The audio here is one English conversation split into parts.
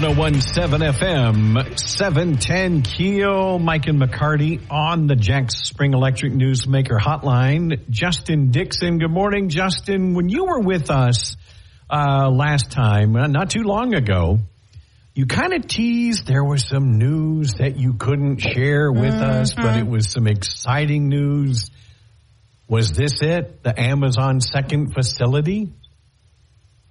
One zero one seven FM, 710 Keel, Mike and McCarty on the Jack Spring Electric Newsmaker hotline. Justin Dixon, good morning, Justin. When you were with us uh, last time, uh, not too long ago, you kind of teased there was some news that you couldn't share with us, but it was some exciting news. Was this it? The Amazon second facility?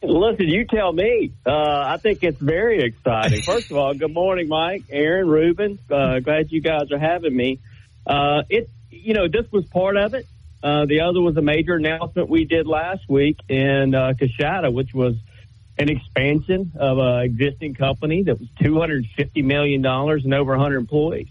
Listen, you tell me. Uh, I think it's very exciting. First of all, good morning, Mike, Aaron, Ruben. Uh, glad you guys are having me. Uh, it, you know, this was part of it. Uh, the other was a major announcement we did last week in uh, Coushatta, which was an expansion of an existing company that was $250 million and over 100 employees.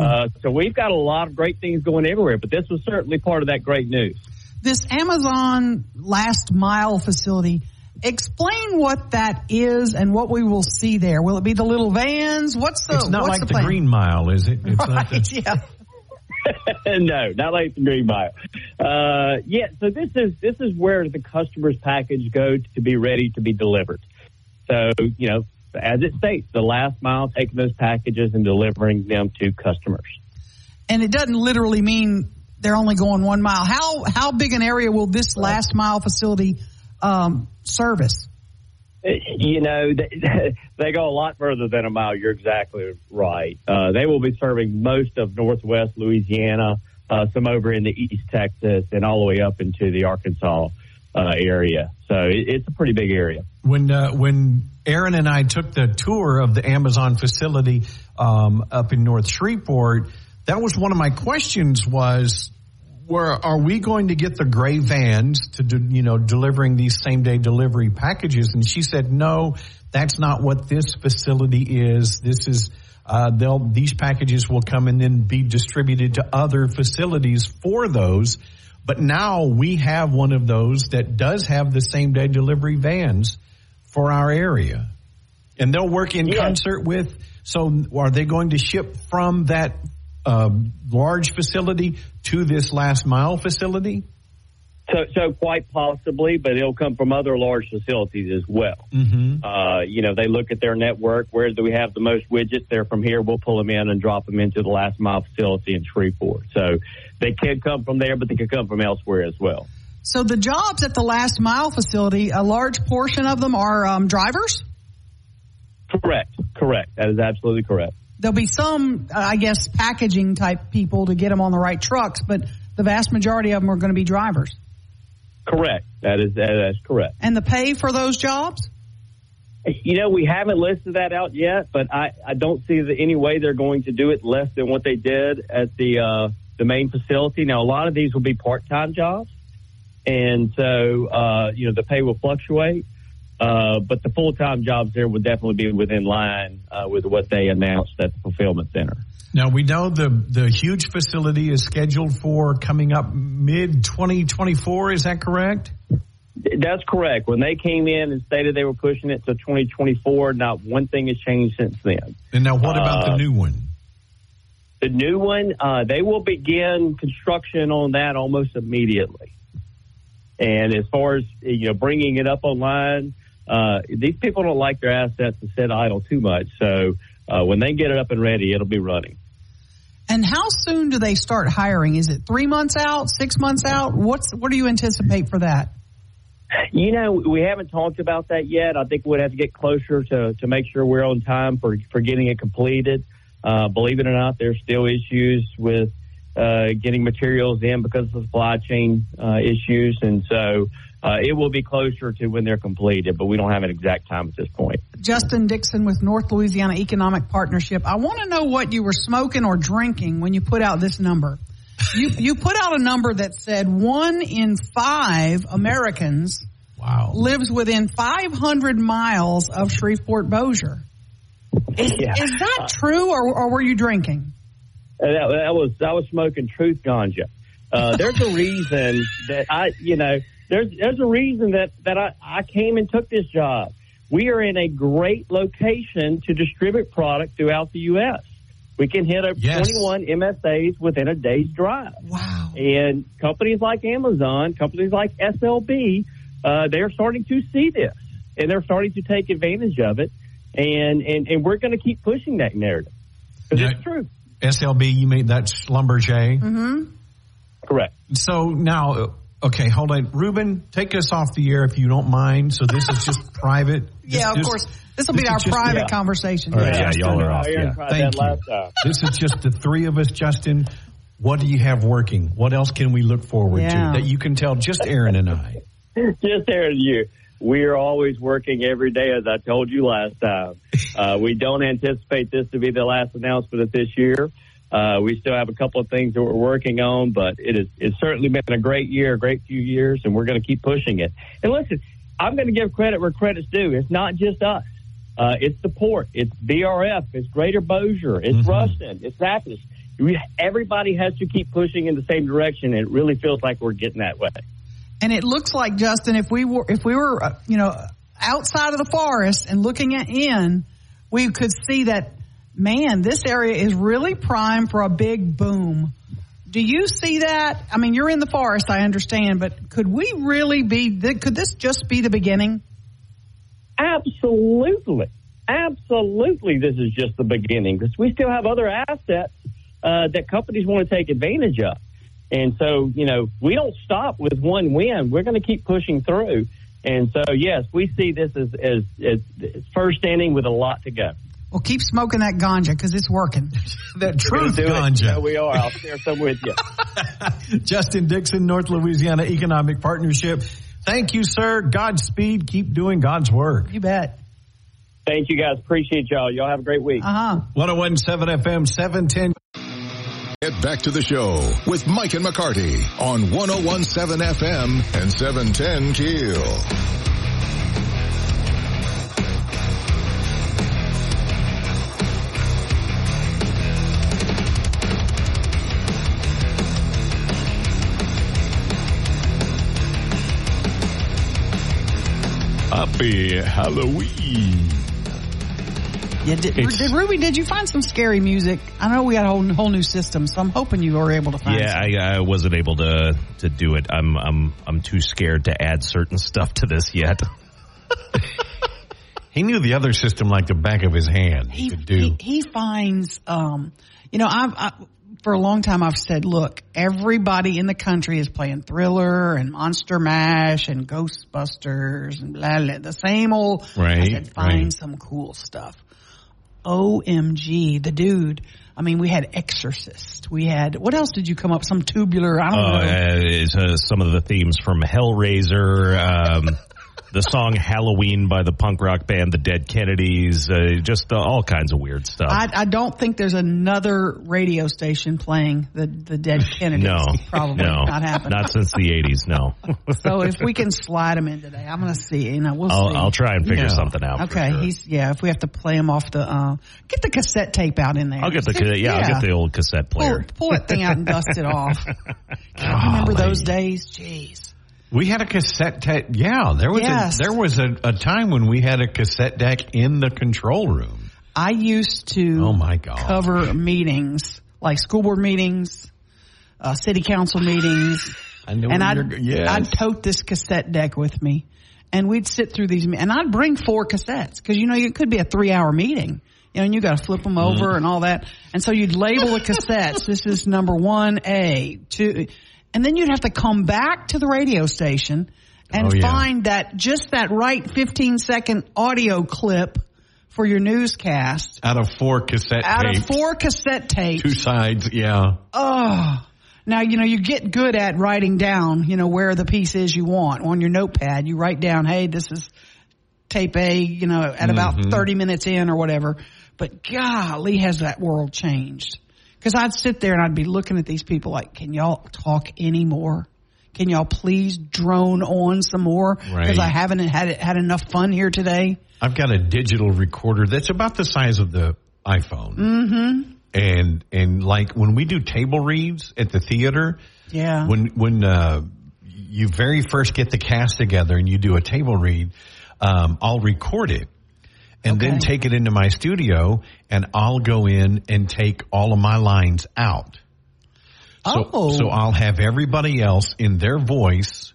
Uh, so we've got a lot of great things going everywhere, but this was certainly part of that great news. this Amazon last mile facility. Explain what that is and what we will see there. Will it be the little vans? What's the? It's not what's like the, the? Green Mile, is it? It's not the- Right? Yeah. no, not like the Green Mile. Uh, yeah, so this is this is where the customer's package go to be ready to be delivered. So you know, as it states, the last mile taking those packages and delivering them to customers. And it doesn't literally mean they're only going one mile. How how big an area will this last mile facility um, service? Uh, You know, they, they go a lot further than a mile. You're exactly right. Uh, they will be serving most of Northwest Louisiana, uh, some over into East Texas, and all the way up into the Arkansas uh, area. So it, it's a pretty big area. when uh, when Aaron and I took the tour of the Amazon facility um, up in North Shreveport, that was one of my questions was where are we going to get the gray vans to do, you know delivering these same day delivery packages and she said no that's not what this facility is this is uh, they'll these packages will come and then be distributed to other facilities for those but now we have one of those that does have the same day delivery vans for our area. And they'll work in Yes. concert with, so are they going to ship from that um, large facility to this last mile facility? So, so quite possibly, but it'll come from other large facilities as well. Mm-hmm. Uh, you know, they look at their network. Where do we have the most widgets? They're from here. We'll pull them in and drop them into the last mile facility in Shreveport. So they could come from there, but they could come from elsewhere as well. So the jobs at the last mile facility, a large portion of them are um, drivers. Correct. Correct. That is absolutely correct. There'll be some, uh, I guess, packaging type people to get them on the right trucks, but the vast majority of them are going to be drivers. Correct. That is that is correct. And the pay for those jobs? You know, we haven't listed that out yet, but I, I don't see the, any way they're going to do it less than what they did at the uh, the main facility. Now, a lot of these will be part time jobs, and so uh, you know the pay will fluctuate. Uh, but the full time jobs there would definitely be within line uh, with what they announced at the fulfillment center. Now we know the the huge facility is scheduled for coming up mid 2024. Is that correct? That's correct. When they came in and stated they were pushing it to 2024, not one thing has changed since then. And now what about the Uh, new one? The new one, uh, they will begin construction on that almost immediately. And as far as you know, bringing it up online, uh, these people don't like their assets to sit idle too much. So uh, when they get it up and ready, it'll be running. And how soon do they start hiring? Is it three months out, six months out? What's what do you anticipate for that? You know, we haven't talked about that yet. I think we'd have to get closer to, to make sure we're on time for, for getting it completed. Uh, believe it or not, there's still issues with uh, getting materials in because of supply chain uh, issues. And so uh, it will be closer to when they're completed, but we don't have an exact time at this point. Justin Dixon with North Louisiana Economic Partnership. I want to know what you were smoking or drinking when you put out this number. You you put out a number that said one in five Americans Wow. lives within 500 miles of Shreveport Bossier. Is, Yeah. is that true, or, or were you drinking? Uh, that, that was I was smoking truth ganja. Uh, there's a reason that I, you know, there's there's a reason that that I, I came and took this job. We are in a great location to distribute product throughout the U.S. We can hit up Yes. 21 MSAs within a day's drive. Wow. And companies like Amazon, companies like SLB, uh, they're starting to see this and they're starting to take advantage of it. And, and, and we're going to keep pushing that narrative because Yeah. it's true. SLB, you mean that's Schlumberger. Mm-hmm. Correct. So now, okay, hold on. Ruben, take us off the air if you don't mind. So this is just private. Yeah, of this- course. This will be our just- private yeah. conversation. All right, Yeah. yeah, y'all are off. Yeah. Thank you. last. This is just the three of us, Justin. What do you have working? What else can we look forward Yeah. to that you can tell just Aaron and I? Just Aaron, you. We are always working every day, as I told you last time. Uh, we don't anticipate this to be the last announcement of this year. Uh, we still have a couple of things that we're working on, but it is it's certainly been a great year, a great few years, and we're going to keep pushing it. And listen, I'm going to give credit where credit's due. It's not just us. Uh, it's the port. It's BRF. It's Greater Bossier. It's Ruston. It's Zappas. We, everybody has to keep pushing in the same direction, and it really feels like we're getting that way. And it looks like Justin, if we were if we were uh, you know outside of the forest and looking at in, we could see that man, this area is really prime for a big boom. Do you see that? I mean, you're in the forest, I understand, but could we really be? Could this just be the beginning? Absolutely. Absolutely, this is just the beginning because we still have other assets uh, that companies want to take advantage of. And so, you know, we don't stop with one win. We're going to keep pushing through. And so, yes, we see this as, as, as, first inning with a lot to go. Well, keep smoking that ganja because it's working. That truth gonna ganja. Yeah, we are. I'll share some with you. Justin Dixon, North Louisiana Economic Partnership. Thank you, sir. Godspeed. Keep doing God's work. You bet. Thank you guys. Appreciate y'all. Y'all have a great week. Uh huh. 1017 FM 710. Get back to the show with Mike and McCarty on 1017 FM and 710 Keel. Happy Halloween. Yeah, did, It's- did Ruby? Did you find some scary music? I know we got a whole, whole new system, so I'm hoping you were able to find. Yeah. I, I wasn't able to to do it. I'm I'm I'm too scared to add certain stuff to this yet. He knew the other system like the back of his hand. He, he, could do. he he finds um you know I've I, for a long time I've said look everybody in the country is playing Thriller and Monster Mash and Ghostbusters and blah blah the same old Right. I said find right. some cool stuff OMG the dude I mean we had Exorcist we had what else did you come up some tubular I don't Uh, know uh, uh, some of the themes from Hellraiser, um, the song Halloween by the punk rock band The Dead Kennedys, uh, just uh, all kinds of weird stuff. I, I don't think there's another radio station playing the the Dead Kennedys no, probably no, not happening Not since the '80s. No, So if we can slide him in today, I'm going to see. You know, we'll I'll, see. I'll try and figure Yeah. something out. Okay, sure. he's yeah. If we have to play him off the, uh, get the cassette tape out in there. I'll get the ca- yeah, I'll get the old cassette pull, player. pull that thing out and dust it off. Can you remember those days? Jeez. We had a cassette tape. Yeah, there was Yes. a, there was a, a time when we had a cassette deck in the control room. I used to. Oh, my God. Cover meetings like school board meetings, uh, city council meetings. I and I'd, yes. I'd tote this cassette deck with me and we'd sit through these, and I'd bring four cassettes because you know it could be a three hour meeting. You know, and you got to flip them over and all that. And so you'd label the cassettes. this is number one A, two, and then you'd have to come back to the radio station and Oh, yeah. find that just that right 15 second audio clip for your newscast Out of four cassette tapes. out tapes, of four cassette tapes. two sides. Yeah, Oh, now you know you get good at writing down, you know where the piece is you want on your notepad. You write down, hey, this is tape A, you know, at about mm-hmm. thirty minutes in or whatever. But golly, has that world changed? Because I'd sit there and I'd be looking at these people like, can y'all talk anymore? Can y'all please drone on some more? Because Right. I haven't had had enough fun here today. I've got a digital recorder that's about the size of the iPhone. Mm-hmm. And and like when we do table reads at the theater, Yeah. when when uh, you very first get the cast together and you do a table read, um, I'll record it and then take it into my studio and I'll go in and take all of my lines out. So, Oh. so I'll have everybody else in their voice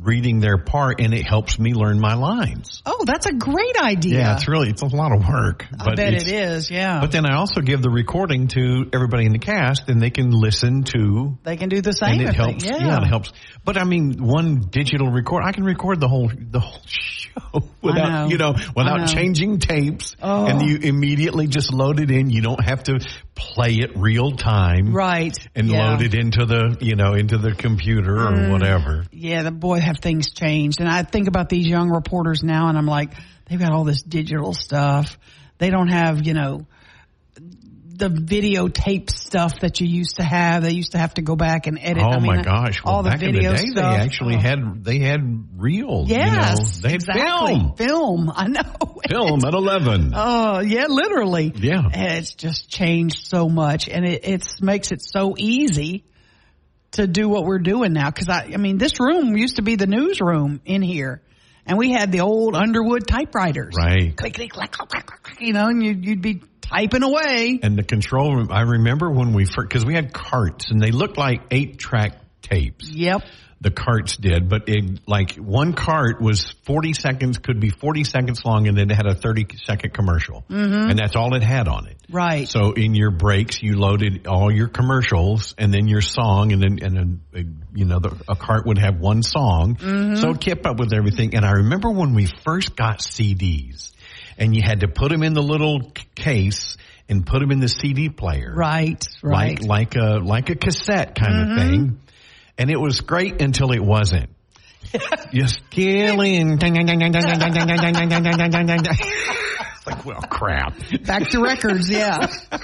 reading their part and it helps me learn my lines. Oh, that's a great idea. Yeah, it's really it's a lot of work. I bet it's- Yeah. But then I also give the recording to everybody in the cast, and they can listen to. they can do the same. And it helps. yeah. yeah, it helps. But I mean, one digital record, I can record the whole the whole show without know. you know without know. changing tapes, Oh. and you immediately just load it in. You don't have to play it real time, Right. And Yeah. Mm. load it into the you know into the computer or whatever. Yeah, the boy have things changed. And I think about these young reporters now and I'm like, they've got all this digital stuff. They don't have, you know, the videotape stuff that you used to have. They used to have to go back and edit. Oh I mean, my gosh! Well, all the back in the video day, stuff. they actually Oh. had they had reels. Yes, you know? they had exactly. film. Film. I know. Film at eleven. Oh, yeah, literally. Yeah. And it's just changed so much and it it's, makes it so easy to do what we're doing now. Cause I, I mean, this room used to be the newsroom in here and we had the old Underwood typewriters. Right. Click, click, click, click, click, click, you know, and you'd, you'd be typing away. And the control room, I remember when we first, cause we had carts and they looked like eight track tapes. Yep. The carts did, but it, like one cart was 40 seconds, could be 40 seconds long and then it had a 30 second commercial. Mm-hmm. And that's all it had on it. Right. So in your breaks, you loaded all your commercials and then your song and then, and then, uh, you know, the, a cart would have one song. So it kept up with everything. And I remember when we first got CDs and you had to put them in the little case and put them in the CD player. Right, right. Like, like a like a cassette kind mm-hmm. of thing. And it was great until it wasn't. Just killing. it's like, well, crap. Back to records, yeah.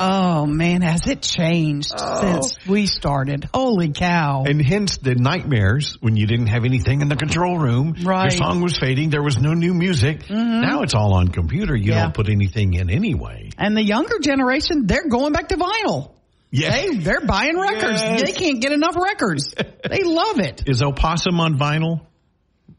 Oh man, has it changed oh. since we started? Holy cow. And hence the nightmares when you didn't have anything in the control room. Right. Your song was fading. There was no new music. Mm-hmm. Now it's all on computer. You Yeah. don't put anything in anyway. And the younger generation, they're going back to vinyl. Yeah. They they're buying records. Yes. They can't get enough records. they love it. Is Opossum on vinyl?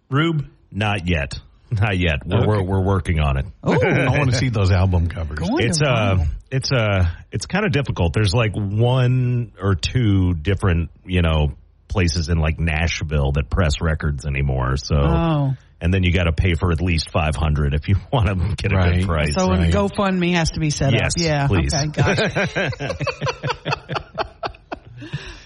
Rube? Not yet. Not yet. We're, we're, we're working on it. Oh, I want to see those album covers. going It's to uh it's uh it's kind of difficult. There's like one or two different, you know, places in like Nashville that press records anymore. So Oh. and then you got to pay for at least 500 if you want to get a Right. good price. So right. GoFundMe has to be set Yes, up. Yeah. please. Okay. Gotcha.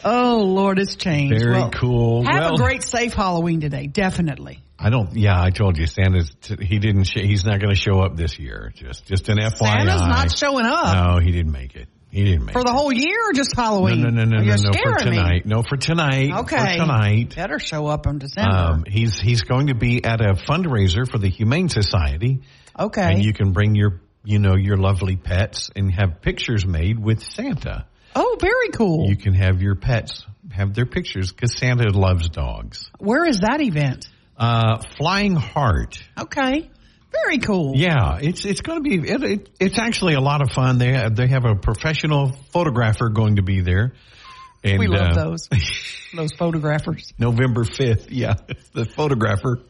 oh Lord, it's changed. Very Well, cool. Have well, a great safe Halloween today. Definitely. I don't. Yeah, I told you, Santa's. T- he didn't. Sh- he's not going to show up this year. Just, just an FYI. Santa's not showing up No, he didn't make it. He didn't make it for it. the whole year or just Halloween. No, no, no, no, no, no. For scaring me. tonight. No, for tonight. Okay. For tonight. Better show up in December. Um, he's he's going to be at a fundraiser for the Humane Society, okay. and you can bring your you know your lovely pets and have pictures made with Santa. oh, very cool. You can have your pets have their pictures because Santa loves dogs. Where is that event? Uh, Flying Heart. Okay. Very cool. Yeah, it's it's going to be it, it, it's actually a lot of fun. They have, they have a professional photographer going to be there. And, we love uh, those. those photographers. November fifth. Yeah, the photographer.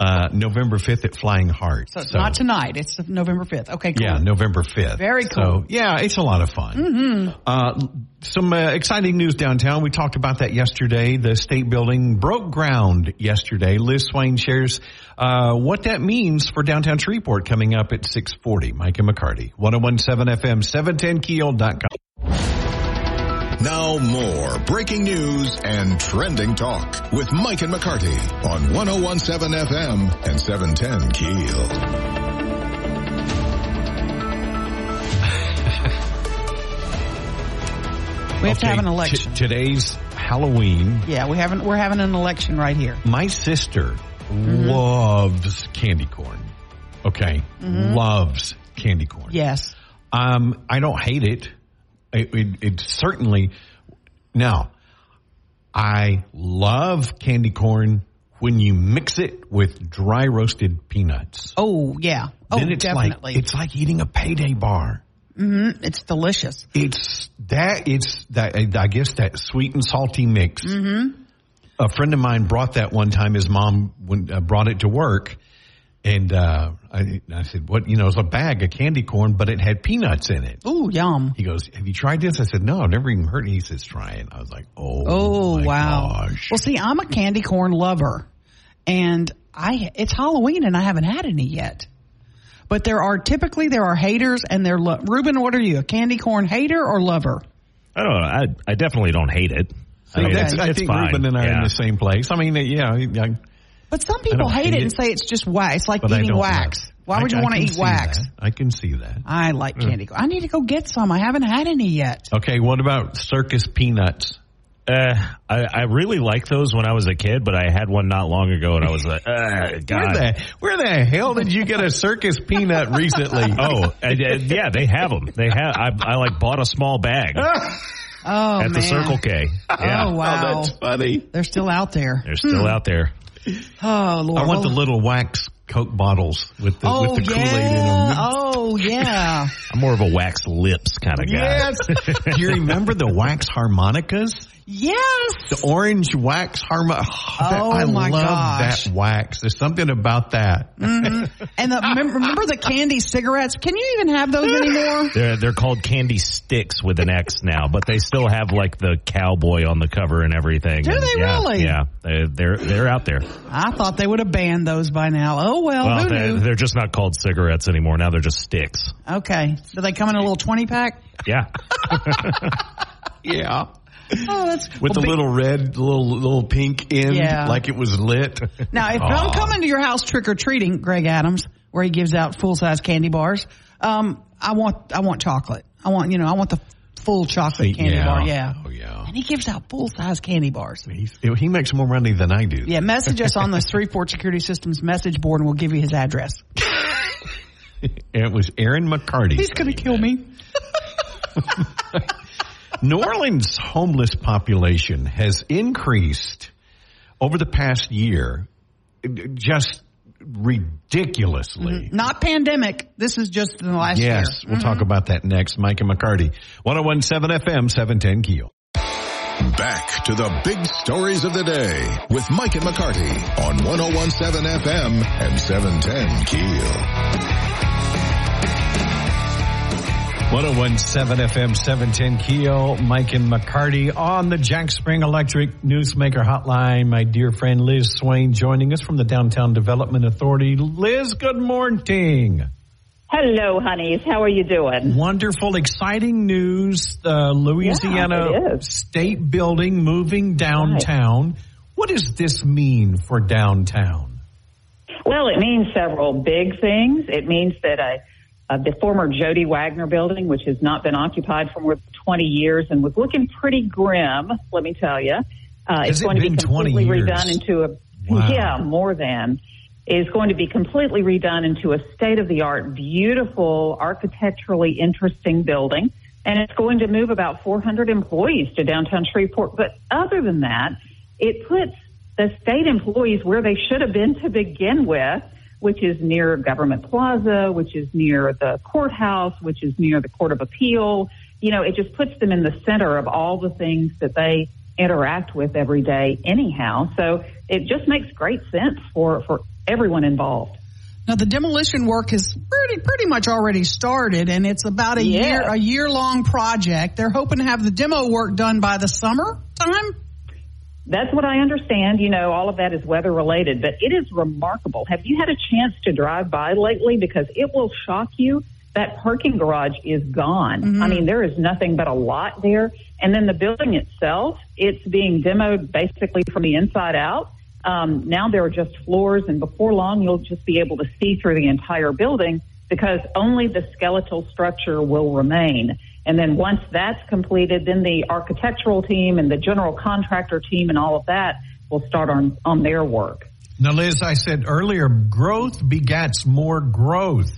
Uh, November fifth at Flying Heart. So it's not tonight. It's November 5th. Okay, cool. Yeah, November 5th. Very cool. So, yeah, it's a lot of fun. Mm-hmm. Uh, some uh, exciting news downtown. We talked about that yesterday. The state building broke ground yesterday. Liz Swain shares uh, what that means for downtown Shreveport coming up at 640. Mike and McCarty, 1017 FM, 710keel.com. Now more breaking news and trending talk with Mike and McCarty on 1017 FM and 710 Keel. We have to have an t- election. today's Halloween. yeah, we haven't. We're having an election right here. My sister Mm-hmm. loves candy corn. Okay. Mm-hmm. Loves candy corn. Yes. Um, I don't hate it. It, it, it certainly. Now, I love candy corn when you mix it with dry roasted peanuts. Oh yeah. Oh, then it's definitely. like it's like eating a payday bar. it's delicious. It's that it's that I guess that sweet and salty mix. Mm-hmm. A friend of mine brought that one time. His mom when, uh, brought it to work, and uh, I, I said, "What? You know, it's a bag of candy corn, but it had peanuts in it." Ooh, yum. He goes, "Have you tried this?" I said, "No, I've never even heard." it. He says, "Try it." I was like, "Oh, Oh my wow. gosh. Well, see, I'm a candy corn lover, and I it's Halloween and I haven't had any yet. But there are typically there are haters and they're lo- Ruben. What are you, a candy corn hater or lover? I don't know. I, I definitely don't hate it. I mean, That's- it's, I it's think fine. Ruben and I are in the same place. I mean, yeah, I, But some people hate, hate it, it. and say it's just wax. It's like but eating wax. Why would I- you want to eat wax? that. I can see that. I like candy. I need to go get some. I haven't had any yet. Okay, what about circus peanuts? Uh, I, I really like those when I was a kid, but I had one not long ago, and I was like, uh, Where God. the where the hell did you get a circus peanut recently? Oh, yeah, they have them. They have. I, I like bought a small bag Oh at man. the Circle K. Yeah, Oh wow. that's funny. They're still out there. they're still out there. Oh Lord. I want the oh. little wax Coke bottles with the Oh with the Kool Aid yeah. in them. Oh yeah. I'm more of a wax lips kind of guy. Yes. Do you remember the wax harmonicas? Yes. The orange wax harmonica. Oh, I oh my love gosh. that wax. There's something about that. Mm-hmm. And the, remember, remember the candy cigarettes? Can you even have those anymore? They're they're called candy sticks with an X now, but they still have like the cowboy on the cover and everything. Do And they yeah, really? Yeah, they're they're, they're out there. I thought they would have banned those by now. Oh well, Well, they, they're just not called cigarettes anymore. Now they're just sticks. Okay, do they come in a little twenty pack? Yeah, Yeah. Oh, that's With the be- little red, little little pink end, Yeah. like it was lit. Now, if I'm coming to your house trick or treating, Greg Adams, where he gives out full size candy bars, um, I want I want chocolate. I want you know I want the full chocolate candy yeah. bar. Yeah. Oh yeah. And he gives out full size candy bars. He's, he makes more money than I do. Yeah, message us on the Three-Port Security Systems message board and we'll give you his address. It was Aaron McCarty. He's going to kill me. New Orleans homeless population has increased over the past year just ridiculously. Mm-hmm. Not pandemic. This is just in the last year. Yes, we'll talk mm-hmm. about that next. Mike and McCarty, 1017 FM, 710 Keel. Back to the big stories of the day with Mike and McCarty on 1017 FM and 710 Keel. 1017 FM 710 Keel, Mike and McCarty on the Jack Spring Electric Newsmaker Hotline. My dear friend Liz Swain joining us from the Downtown Development Authority. Liz, good morning. Hello, honeys. How are you doing? Wonderful, exciting news. The Louisiana Yeah. State Building moving downtown. What does this mean for downtown? Well, it means several big things. It means that uh, uh, the former Joe D. Waggonner building, which has not been occupied for more than 20 years and was looking pretty grim, let me tell you, uh, it's it going to be been 20 completely redone into a Wow. yeah, more than is going to be completely redone into a state of the art, beautiful, architecturally interesting building. And it's going to move about 400 employees to downtown Shreveport. But other than that, it puts the state employees where they should have been to begin with, which is near Government Plaza, which is near the courthouse, which is near the Court of Appeal. You know, it just puts them in the center of all the things that they interact with every day anyhow. So it just makes great sense for, for everyone involved. Now the demolition work is pretty pretty much already started, and it's about a Yes. year a year long project. They're hoping to have the demo work done by the summer time. That's what I understand. You know, all of that is weather related, but it is remarkable. Have you had a chance to drive by lately? Because it will shock you. That parking garage is gone. I mean, there is nothing but a lot there. And then the building itself, it's being demoed basically from the inside out. Um, now there are just floors, and before long, you'll just be able to see through the entire building because only the skeletal structure will remain. And then once that's completed, then the architectural team and the general contractor team and all of that will start on, on their work. Now, Liz, I said earlier, growth begats more growth.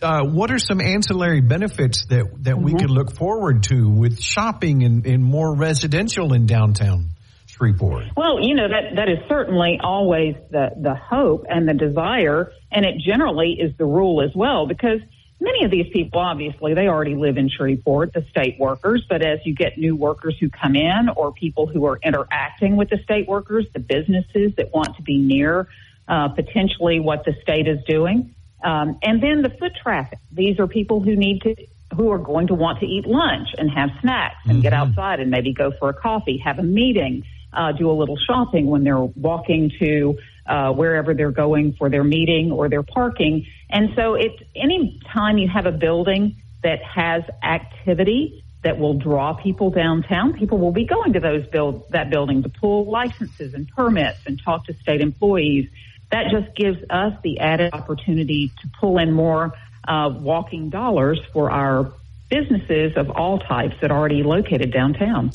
Uh, what are some ancillary benefits that, that we could look forward to with shopping and, and more residential in downtown Shreveport? Well, you know that that is certainly always the the hope and the desire, and it generally is the rule as well because many of these people obviously they already live in Shreveport, the state workers, but as you get new workers who come in or people who are interacting with the state workers, the businesses that want to be near uh, potentially what the state is doing, um, and then the foot traffic. These are people who need to who are going to want to eat lunch and have snacks and mm-hmm. get outside and maybe go for a coffee, have a meeting, uh, do a little shopping when they're walking to uh, wherever they're going for their meeting or their parking. And so it's any time you have a building that has activity that will draw people downtown, people will be going to those build that building to pull licenses and permits and talk to state employees. That just gives us the added opportunity to pull in more uh, walking dollars for our businesses of all types that are already located downtown.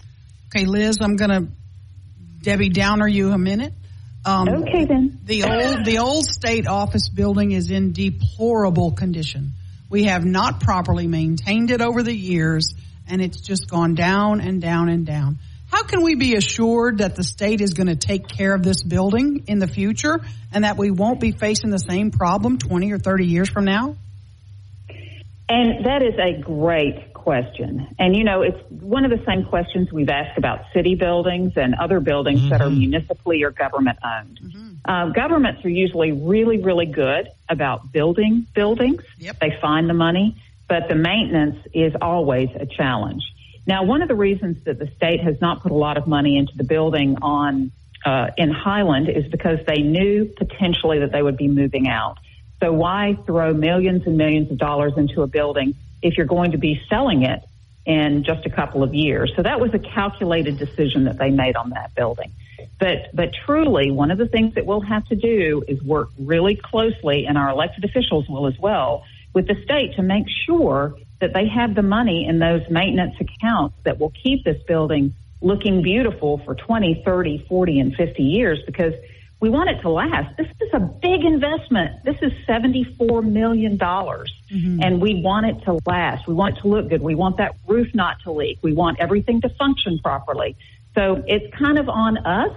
Okay, Liz, I'm going to Debbie Downer you a minute. Um, okay then. The old the old state office building is in deplorable condition. We have not properly maintained it over the years, and it's just gone down and down and down. How can we be assured that the state is going to take care of this building in the future, and that we won't be facing the same problem 20 or 30 years from now? And that is a great question. And you know, it's one of the same questions we've asked about city buildings and other buildings mm-hmm. that are mm-hmm. municipally or government owned. Mm-hmm. Uh, governments are usually really, really good about building buildings. Yep. They find the money, but the maintenance is always a challenge. Now, one of the reasons that the state has not put a lot of money into the building on uh, in Highland is because they knew potentially that they would be moving out. So why throw millions and millions of dollars into a building if you're going to be selling it in just a couple of years? So that was a calculated decision that they made on that building. But but truly, one of the things that we'll have to do is work really closely, and our elected officials will as well, with the state to make sure that they have the money in those maintenance accounts that will keep this building looking beautiful for 20, 30, 40, and 50 years because we want it to last. This is a big investment. This is $74 million. Mm-hmm. And we want it to last. We want it to look good. We want that roof not to leak. We want everything to function properly. So it's kind of on us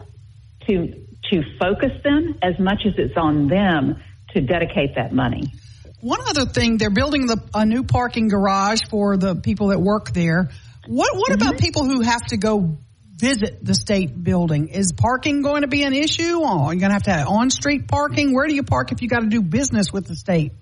to, to focus them as much as it's on them to dedicate that money. One other thing, they're building the, a new parking garage for the people that work there. What, what mm-hmm. about people who have to go visit the state building. Is parking going to be an issue? Are you going to have to have on street parking? Where do you park if you got to do business with the state?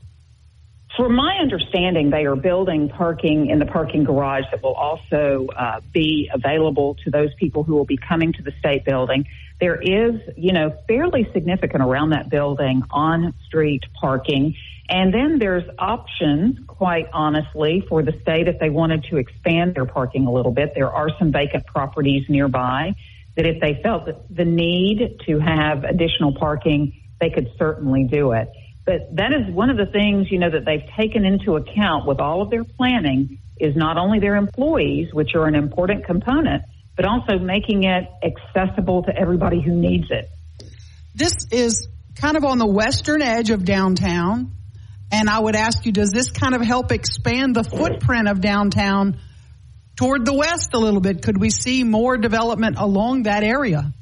From my understanding, they are building parking in the parking garage that will also uh, be available to those people who will be coming to the state building. There is, you know, fairly significant around that building on street parking. And then there's options, quite honestly, for the state if they wanted to expand their parking a little bit. There are some vacant properties nearby that if they felt the need to have additional parking, they could certainly do it. But that is one of the things, you know, that they've taken into account with all of their planning is not only their employees, which are an important component, but also making it accessible to everybody who needs it. This is kind of on the western edge of downtown. And I would ask you, does this kind of help expand the footprint of downtown toward the west a little bit? Could we see more development along that area?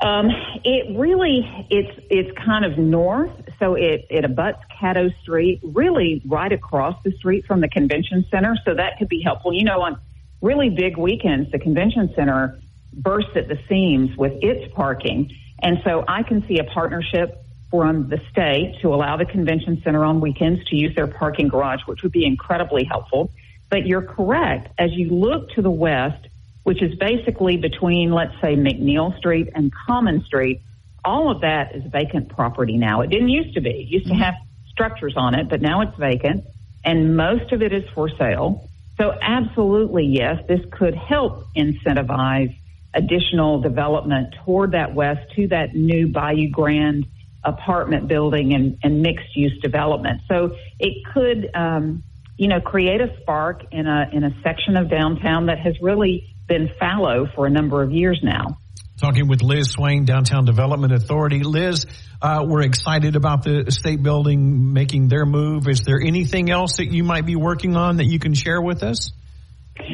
Um, it really it's it's kind of north, so it it abuts Caddo Street, really right across the street from the convention center. So that could be helpful. You know, on really big weekends, the convention center bursts at the seams with its parking, and so I can see a partnership from the state to allow the convention center on weekends to use their parking garage, which would be incredibly helpful. But you're correct. As you look to the west, which is basically between, let's say, McNeil Street and Common Street, all of that is vacant property now. It didn't used to be. It used to mm-hmm. have structures on it, but now it's vacant and most of it is for sale. So absolutely, yes, this could help incentivize additional development toward that west to that new Bayou Grand apartment building and, and mixed use development. So it could, um, you know, create a spark in a in a section of downtown that has really been fallow for a number of years now. Talking with Liz Swain, Downtown Development Authority. Liz, uh, we're excited about the state building making their move. Is there anything else that you might be working on that you can share with us?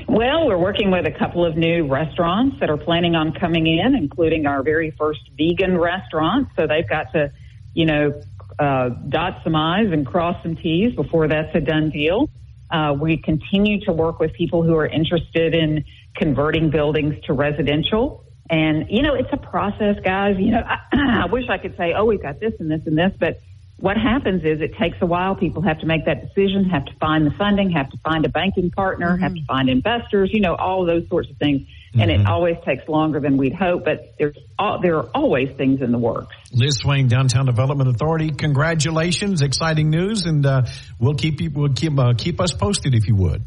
Well, we're working with a couple of new restaurants that are planning on coming in, including our very first vegan restaurant. So they've got to, you know, uh, dot some I's and cross some T's before that's a done deal. Uh, we continue to work with people who are interested in converting buildings to residential. And, you know, it's a process, guys. You know, I, I wish I could say, oh, we've got this and this and this, but what happens is it takes a while. People have to make that decision, have to find the funding, have to find a banking partner, mm-hmm. have to find investors, you know, all those sorts of things. Mm-hmm. And it mm-hmm. always takes longer than we'd hope, but there's all, there are always things in the works. Liz Swain, Downtown Development Authority, congratulations, exciting news, and uh, we'll keep you, we'll keep uh, keep us posted if you would.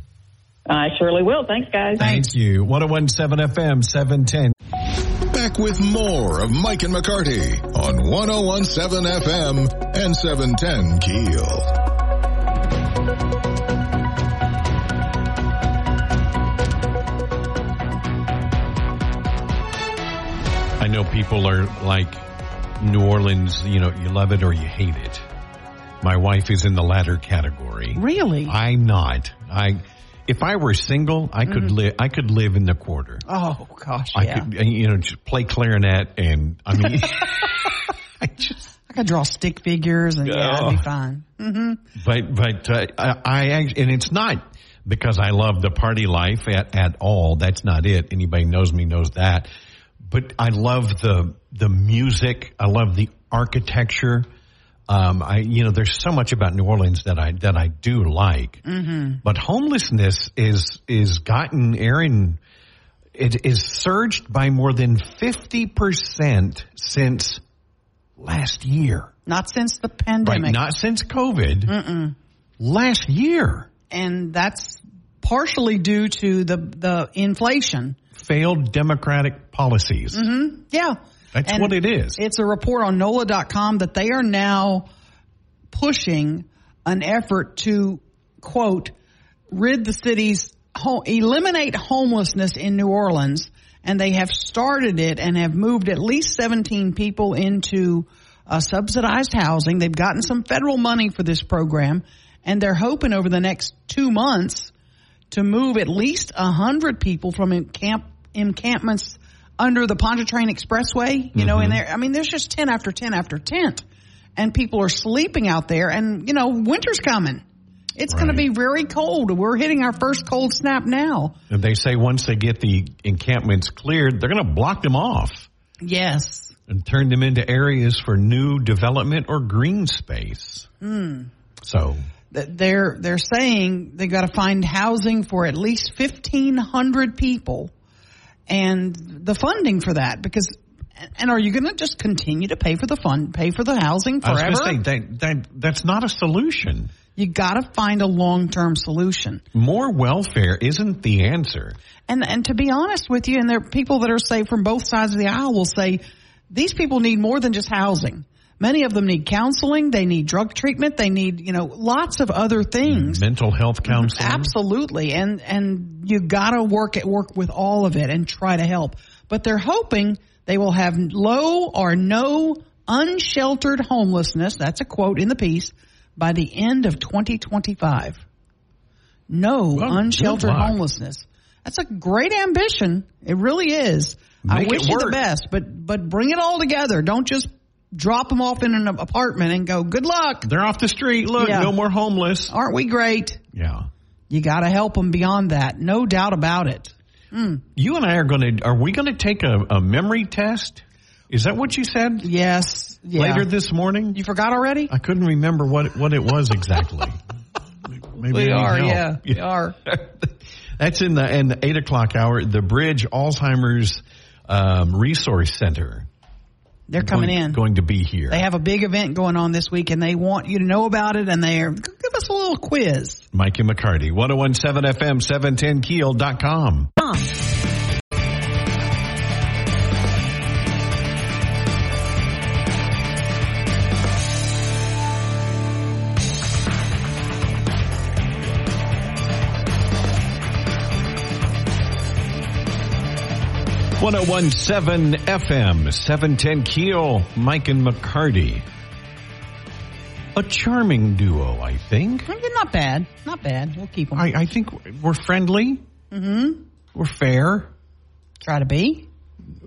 I surely will. Thanks, guys. Thank you. 1017 FM 710 back with more of Mike and McCarty on 1017 FM and 710 Keel. I know people are like New Orleans, you know, you love it or you hate it. My wife is in the latter category. Really? I'm not. I if I were single, I could mm-hmm. live. I could live in the quarter. Oh gosh, I yeah. could, you know, just play clarinet, and I mean, I just. I could draw stick figures, and yeah, I'd be fine. Mm-hmm. But but uh, I, I and it's not because I love the party life at at all. That's not it. Anybody knows me knows that. But I love the the music. I love the architecture. Um, I, you know, there's so much about New Orleans that I that I do like, mm-hmm. but homelessness is is gotten Aaron. It is surged by more than fifty percent since last year. Not since the pandemic. Right, not since COVID. Mm-mm. Last year, and that's partially due to the the inflation. Failed democratic policies. Mm-hmm. Yeah. That's and what it is. It's a report on NOLA.com that they are now pushing an effort to, quote, rid the city's, eliminate homelessness in New Orleans. And they have started it and have moved at least 17 people into uh, subsidized housing. They've gotten some federal money for this program and they're hoping over the next two months to move at least 100 people from encamp, encampments under the Pontchartrain Expressway, you mm-hmm. know, and there, I mean, there's just 10 after 10 after 10 and people are sleeping out there and, you know, winter's coming. It's right. going to be very cold. We're hitting our first cold snap now. And they say once they get the encampments cleared, they're going to block them off. Yes. And turn them into areas for new development or green space. Mm. So they're they're saying they got to find housing for at least 1500 people and the funding for that because and are you going to just continue to pay for the fund, pay for the housing forever? Say that, that that's not a solution. You got to find a long-term solution. More welfare isn't the answer. And and to be honest with you, and there are people that are say from both sides of the aisle will say these people need more than just housing. Many of them need counseling. They need drug treatment. They need, you know, lots of other things. Mm, mental health counseling. Absolutely. And, and you gotta work at work with all of it and try to help. But they're hoping they will have low or no unsheltered homelessness. That's a quote in the piece by the end of 2025. No well, unsheltered homelessness. That's a great ambition. It really is. Make I wish you the best, but but bring it all together. Don't just drop them off in an apartment and go, good luck. They're off the street. Look, yeah. no more homeless. Aren't we great? Yeah. You got to help them beyond that. No doubt about it. Mm. You and I are going to, are we going to take a, a, memory test? Is that what you said? Yes. Yeah. Later this morning? You forgot already? I couldn't remember what, what it was exactly. Maybe we are, yeah. We are. That's in the, in the eight o'clock hour, the Bridge Alzheimer's um, Resource Center. They're coming going, in. Going to be here. They have a big event going on this week and they want you to know about it and they're, give us a little quiz. Mikey McCarty, 1017 FM, 710keel.com. Huh. 1017 FM, 710 Keel, Mike and McCarty. A charming duo, I think. Not bad. Not bad. We'll keep them. I, I think we're friendly. Mm-hmm. We're fair. Try to be.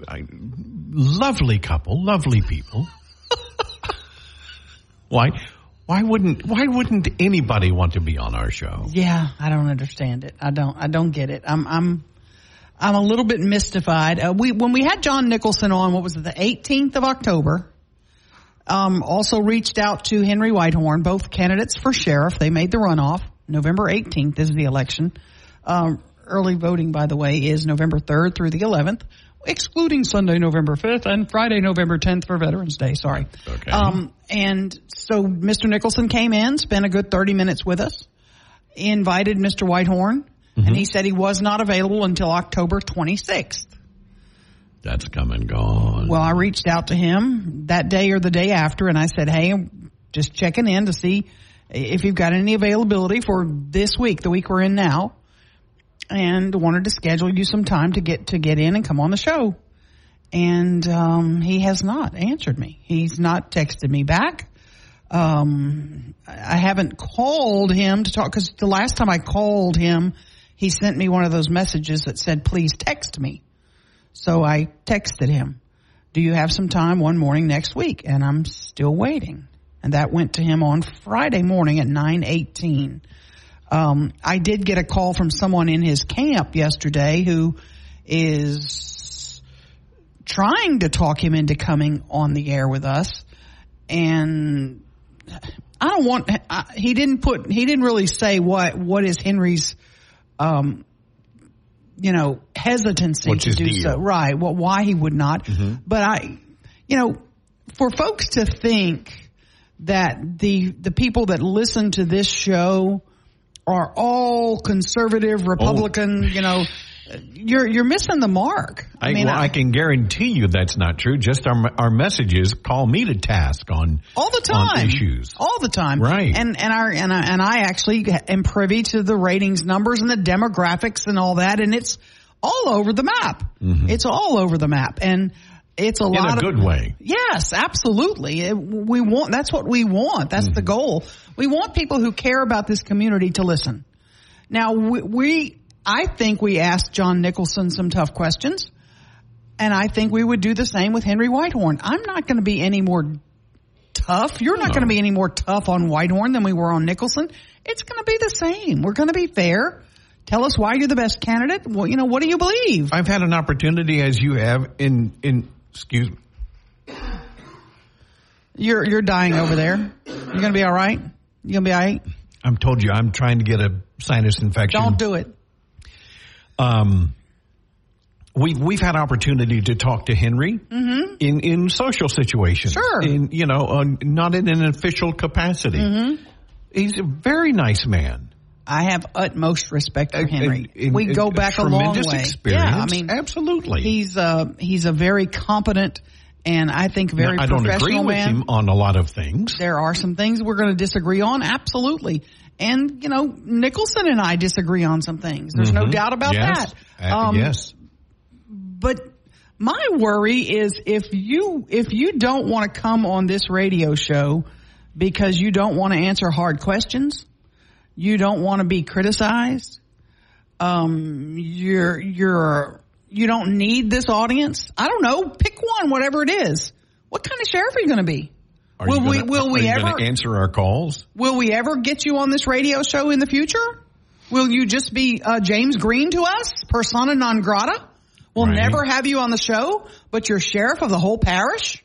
I, lovely couple, lovely people. why? Why wouldn't Why wouldn't anybody want to be on our show? Yeah, I don't understand it. I don't. I don't get it. I'm. I'm. I'm a little bit mystified. Uh, we when we had John Nicholson on, what was it, the 18th of October? Um, also reached out to Henry Whitehorn, both candidates for sheriff. They made the runoff. November 18th is the election. Um, early voting, by the way, is November 3rd through the 11th, excluding Sunday, November 5th and Friday, November 10th for Veterans Day. Sorry. Okay. Um, and so Mr. Nicholson came in, spent a good 30 minutes with us, invited Mr. Whitehorn, and he said he was not available until October 26th. That's come and gone. Well, I reached out to him that day or the day after, and I said, "Hey, I'm just checking in to see if you've got any availability for this week, the week we're in now, and wanted to schedule you some time to get to get in and come on the show." And um, he has not answered me. He's not texted me back. Um, I haven't called him to talk because the last time I called him, he sent me one of those messages that said, "Please text me." So I texted him, do you have some time one morning next week? And I'm still waiting. And that went to him on Friday morning at 918. Um, I did get a call from someone in his camp yesterday who is trying to talk him into coming on the air with us. And I don't want, I, he didn't put, he didn't really say what, what is Henry's, um, you know, hesitancy What's to do deal? so. Right. Well, why he would not. But I, you know, for folks to think that the, the people that listen to this show are all conservative Republican, you know, you're, you're missing the mark. I, well, I, can guarantee you that's not true. Just our our messages call me to task on all the time issues. all the time Right. and and our and I, and I actually am privy to the ratings numbers and the demographics and all that and it's all over the map it's all over the map and it's a Mm-hmm. In lot a of good way. Yes, absolutely. We want that's what we want. That's the goal. We want people who care about this community to listen. Now we, we I think we asked John Nicholson some tough questions, and I think we would do the same with Henry Whitehorn. I'm not going to be any more tough. You're not going to be any more tough on Whitehorn than we were on Nicholson. It's going to be the same. We're going to be fair. Tell us why you're the best candidate. Well, you know, what do you believe? I've had an opportunity, as you have, in in excuse me. You're you're dying over there. You're going to be all right. You going to be all right? I've told you I'm trying to get a sinus infection. Don't do it. Um, we've we've had opportunity to talk to Henry in in social situations. Mm-hmm. Sure. in you know, uh, not in an official capacity. Mm-hmm. He's a very nice man. I have utmost respect for Henry. and- we go back a long way. Experience. Yeah, I mean, absolutely. he's uh he's a very competent and I think very Now, I don't agree with man. him on a lot of things. There are some things we're going to disagree on, absolutely. And you know, Nicholson and I disagree on some things. There's no Mhm. doubt about yes. that. Uh, Um, yes. but my worry is if you if you don't want to come on this radio show because you don't want to answer hard questions, you don't want to be criticized, um, you're you're you don't need this audience. I don't know. Pick one, whatever it is. What kind of sheriff are you going to be? Are will you we gonna- will we ever answer our calls? will we ever get you on this radio show in the future? Will you just be uh, James Green to us, persona non grata? We'll Right. never have you on the show, but you're sheriff of the whole parish?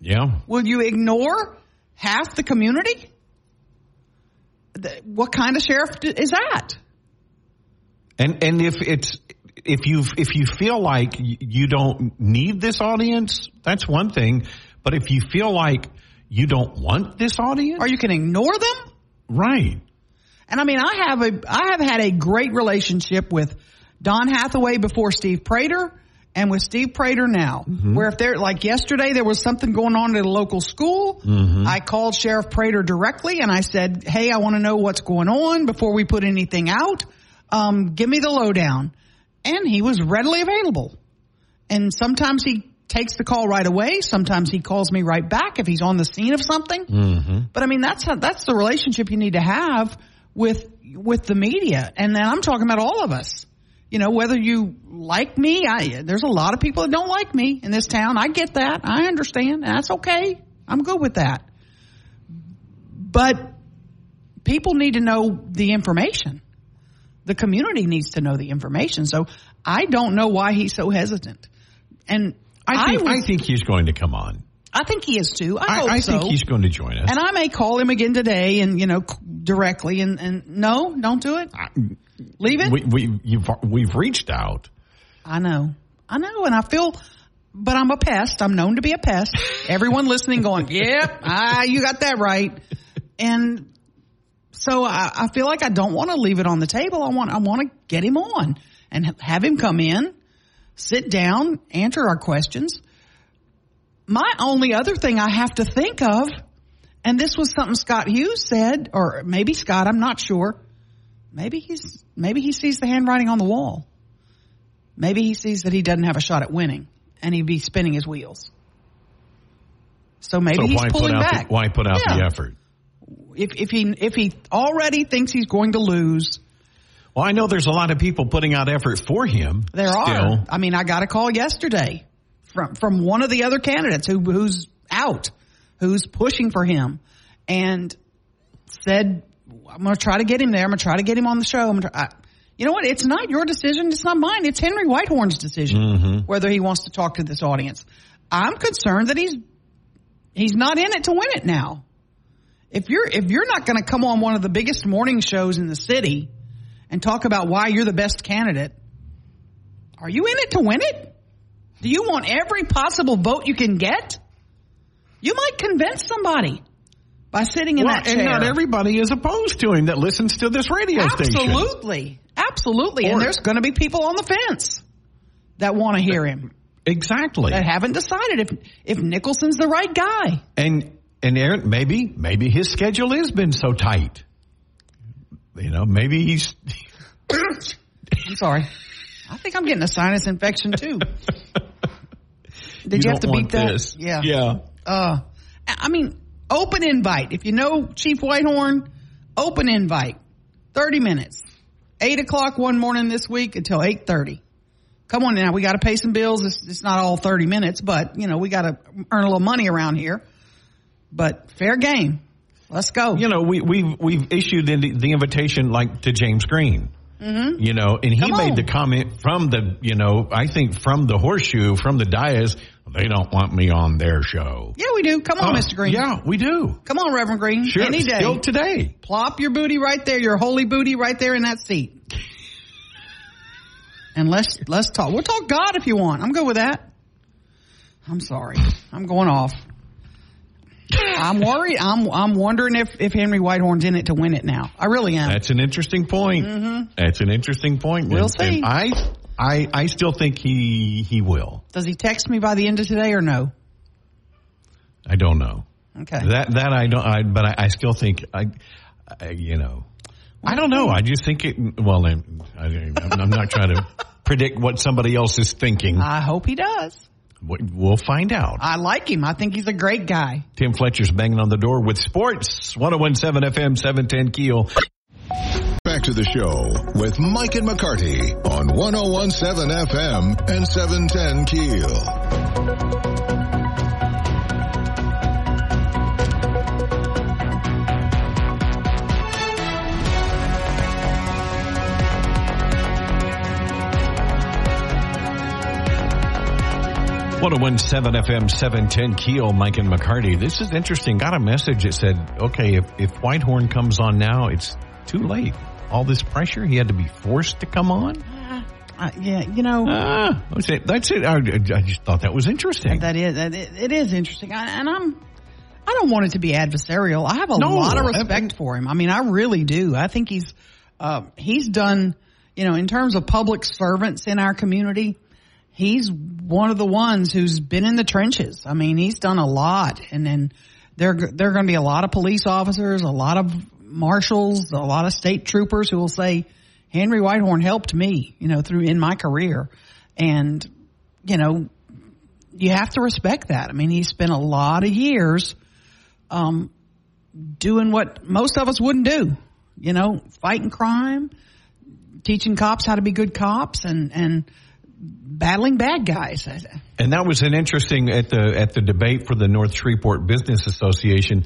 Yeah. Will you ignore half the community? What kind of sheriff is that? And and if it's if you if you feel like you don't need this audience, that's one thing. But if you feel like you don't want this audience, Or you can ignore them? right? And I mean, I have a, I have had a great relationship with Don Hathaway before Steve Prater and with Steve Prater now, where if there, like yesterday, there was something going on at a local school. I called Sheriff Prater directly and I said, Hey, I want to know what's going on before we put anything out. Um, give me the lowdown. And he was readily available. And sometimes he takes the call right away. Sometimes he calls me right back if he's on the scene of something. Mm-hmm. But I mean, that's how, that's the relationship you need to have with with the media, and then I'm talking about all of us. You know, whether you like me, I, there's a lot of people that don't like me in this town. I get that. I understand. That's okay. I'm good with that. But people need to know the information. The community needs to know the information. So I don't know why he's so hesitant. And I think, was, I think he's going to come on. I think he is too. I, I, I so. think he's going to join us. And I may call him again today and, you know, directly and, and no, don't do it. Leave it. we, we, you've, we've reached out. I know. I know. And I feel, but I'm a pest. I'm known to be a pest. Everyone listening going, yep, ah, you got that right. And so I, I feel like I don't want to leave it on the table. I want, I want to get him on and have him come in, sit down, answer our questions. My only other thing I have to think of, and this was something Scott Hughes said, or maybe Scott, I'm not sure. Maybe he's, maybe he sees the handwriting on the wall. Maybe he sees that he doesn't have a shot at winning and he'd be spinning his wheels. So maybe so he's why pulling put out back. The, why put out Yeah. the effort? If, if he if he already thinks he's going to lose, Well, I know there's a lot of people putting out effort for him. there still. are. I mean, I got a call yesterday from from one of the other candidates who who's out, who's pushing for him, and said, "I'm going to try to get him there. I'm going to try to get him on the show." I'm gonna you know what? It's not your decision. It's not mine. It's Henry Whitehorn's decision Mm-hmm. whether he wants to talk to this audience. I'm concerned that he's he's not in it to win it now. If you're if you're not going to come on one of the biggest morning shows in the city and talk about why you're the best candidate, are you in it to win it? Do you want every possible vote you can get? You might convince somebody by sitting in Well, that chair. and not everybody is opposed to him that listens to this radio station. Absolutely. Absolutely. and there's going to be people on the fence that want to hear him Exactly. that haven't decided if, if Nicholson's the right guy. And and Aaron, maybe maybe his schedule has been so tight. You know, maybe he's I'm sorry. I think I'm getting a sinus infection too. Did you, have to beat that? this. Yeah. Yeah. Uh, I mean, open invite. If you know Chief Whitehorn, open invite. 30 minutes. 8 o'clock one morning this week until 8.30. Come on now. We got to pay some bills. It's, it's not all 30 minutes, but, you know, we got to earn a little money around here. But fair game. Let's go. You know, we we've we've issued the, the invitation like to James Green. Mm-hmm. You know, and he Come made on. the comment from the, you know, I think from the horseshoe, from the dais, they don't want me on their show. yeah, we do. Come on, Oh, Mr. Green. Yeah, we do. Come on, Reverend Green. Sure. Any day. Still today. Plop your booty right there, your holy booty right there in that seat. And let's let's talk. We'll talk God if you want. I'm good with that. I'm sorry. I'm going off. I'm worried. I'm I'm wondering if if Henry Whitehorn's in it to win it now. I really am. That's an interesting point. That's an interesting point. Mm-hmm. We'll And- see. and I, I, I still think he he will. Does he text me by the end of today or no? I don't know. Okay. That that I don't. I, but I, I still think I, I, you know, I don't know. I just think it. Well, I'm, I, I'm not trying to predict what somebody else is thinking. I hope he does. We- We'll find out. I like him. I think he's a great guy. Tim Fletcher's banging on the door with sports. 1017 FM 710 Keel. Back to the show with Mike and McCarty on 1017 FM and 710 Keel. What a win 7 FM 710 Keel, Mike and McCarty. This is interesting. Got a message that said, okay, if, if Whitehorn comes on now, it's too late. All this pressure, he had to be forced to come on. Uh, yeah, you know. Ah, that's it. That's it. I, I just thought that was interesting. That is, that it, it is interesting, I, and I'm. I don't want it to be adversarial. I have a No, lot of I- respect for him. I mean, I really do. I think he's uh, he's done. You know, in terms of public servants in our community, he's one of the ones who's been in the trenches. I mean, he's done a lot, and then there there are going to be a lot of police officers, a lot of marshals, a lot of state troopers who will say, "Henry Whitehorn helped me," you know, through in my career, and you know, you have to respect that. I mean, he spent a lot of years um, doing what most of us wouldn't do, you know, fighting crime, teaching cops how to be good cops and, and battling bad guys. And that was an interesting at the at the debate for the North Shreveport Business Association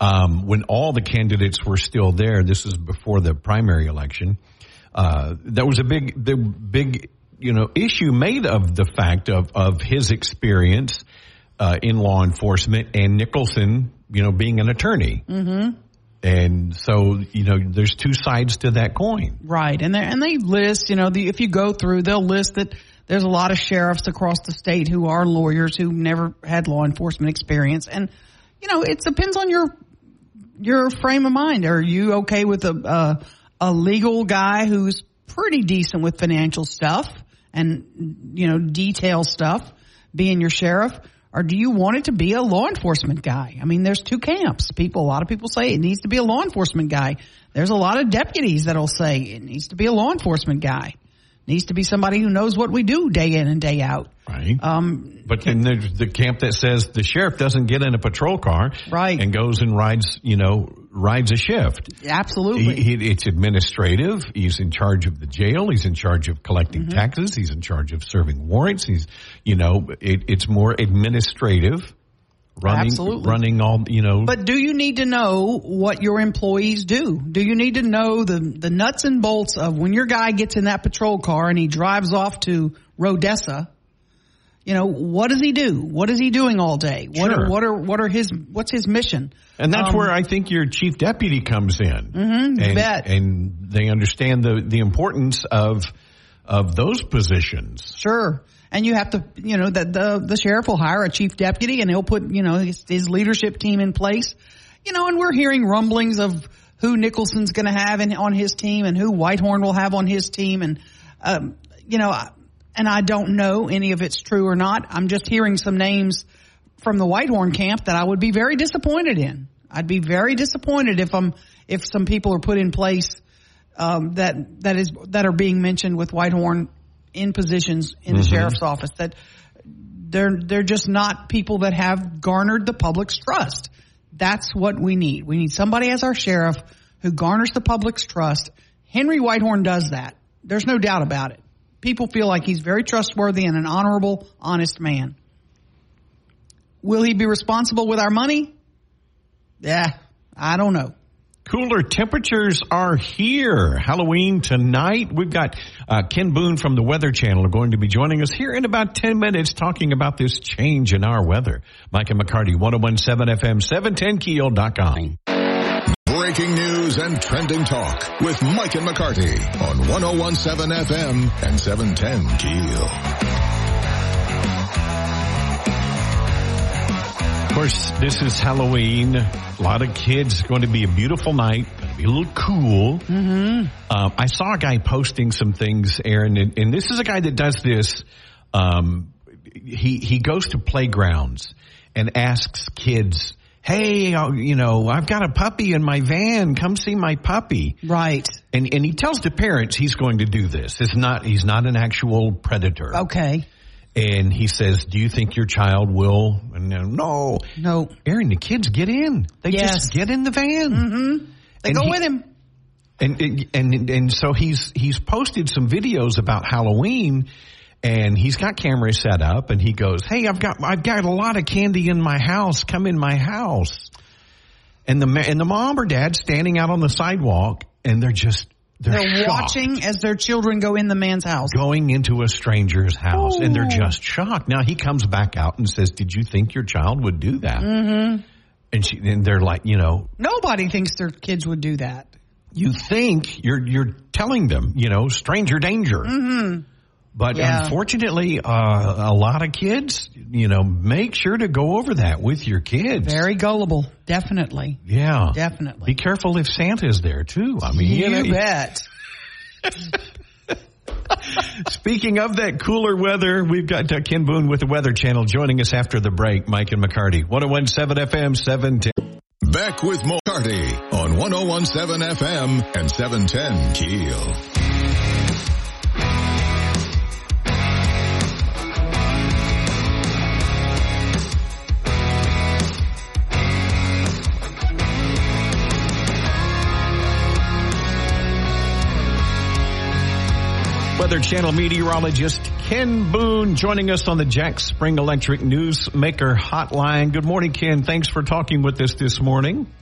um, when all the candidates were still there. This was before the primary election. Uh, that was a big the big you know issue made of the fact of of his experience uh, in law enforcement and Nicholson you know being an attorney. Mm-hmm. And so, you know, there's two sides to that coin. Right. And they and they list, you know, the, if you go through, they'll list that there's a lot of sheriffs across the state who are lawyers who never had law enforcement experience. And, you know, it depends on your, your frame of mind. Are you okay with a, a, a legal guy who's pretty decent with financial stuff and, you know, detail stuff being your sheriff? Or do you want it to be a law enforcement guy? I mean, there's two camps. People, a lot of people say it needs to be a law enforcement guy. There's a lot of deputies that'll say it needs to be a law enforcement guy. It needs to be somebody who knows what we do day in and day out. Right. Um, but then there's the camp that says the sheriff doesn't get in a patrol car. Right. And goes and rides, you know, rides a shift. Absolutely. He, he, it's administrative. He's in charge of the jail. He's in charge of collecting mm-hmm. taxes. He's in charge of serving warrants. He's, you know, it, it's more administrative. Running, Absolutely. running all, you know. But do you need to know what your employees do? Do you need to know the, the nuts and bolts of when your guy gets in that patrol car and he drives off to Rodessa? You know, what does he do? What is he doing all day? What sure. are, what are, what are his, what's his mission? And that's um, where I think your chief deputy comes in. Mm-hmm, and, bet. and they understand the, the importance of, of those positions. Sure. And you have to, you know, that the, the sheriff will hire a chief deputy and he'll put, you know, his, his leadership team in place. You know, and we're hearing rumblings of who Nicholson's going to have in, on his team and who Whitehorn will have on his team. And, um, you know, and I don't know any of it's true or not. I'm just hearing some names from the Whitehorn camp that I would be very disappointed in. I'd be very disappointed if I'm if some people are put in place um, that that is that are being mentioned with Whitehorn in positions in the mm-hmm. sheriff's office that they're they're just not people that have garnered the public's trust. That's what we need. We need somebody as our sheriff who garners the public's trust. Henry Whitehorn does that. There's no doubt about it people feel like he's very trustworthy and an honorable, honest man. Will he be responsible with our money? Yeah, I don't know. Cooler temperatures are here. Halloween tonight. We've got uh, Ken Boone from the Weather Channel going to be joining us here in about 10 minutes talking about this change in our weather. Mike and McCarty, 1017 FM, 710keel.com. Breaking news and trending talk with Mike and McCarty on 1017 FM and 710 Keel. Of course, this is Halloween. A lot of kids. Going to be a beautiful night. Going to be a little cool. Mm-hmm. Um, I saw a guy posting some things, Aaron, and, and this is a guy that does this. Um, he he goes to playgrounds and asks kids hey, uh, you know, I've got a puppy in my van. Come see my puppy. Right. And and he tells the parents he's going to do this. It's not he's not an actual predator. Okay. And he says, "Do you think your child will?" And no, no. Aaron, the kids get in. They yes. just get in the van. Mm-hmm. They and go he, with him. And, and and so he's he's posted some videos about Halloween and he's got cameras set up and he goes, Hey, I've got, I've got a lot of candy in my house. Come in my house. And the, and the mom or dad standing out on the sidewalk and they're just, they're, they're watching as their children go in the man's house. Going into a stranger's house Ooh. and they're just shocked. Now he comes back out and says, did you think your child would do that? Mm-hmm. And she, and they're like, you know, nobody thinks their kids would do that. You think you're, you're telling them, you know, stranger danger. Mm-hmm. But yeah. unfortunately, uh, a lot of kids, you know, make sure to go over that with your kids. Very gullible, definitely. Yeah, definitely. Be careful if Santa's there too. I mean, you, you know, bet. Speaking of that cooler weather, we've got uh, Ken Boone with the Weather Channel joining us after the break. Mike and McCarty, 1017 FM, 710. Back with McCarty on 1017 FM and 710 Keel. Weather Channel meteorologist Ken Boone joining us on the Jack Spring Electric Newsmaker Hotline. Good morning, Ken. Thanks for talking with us this morning.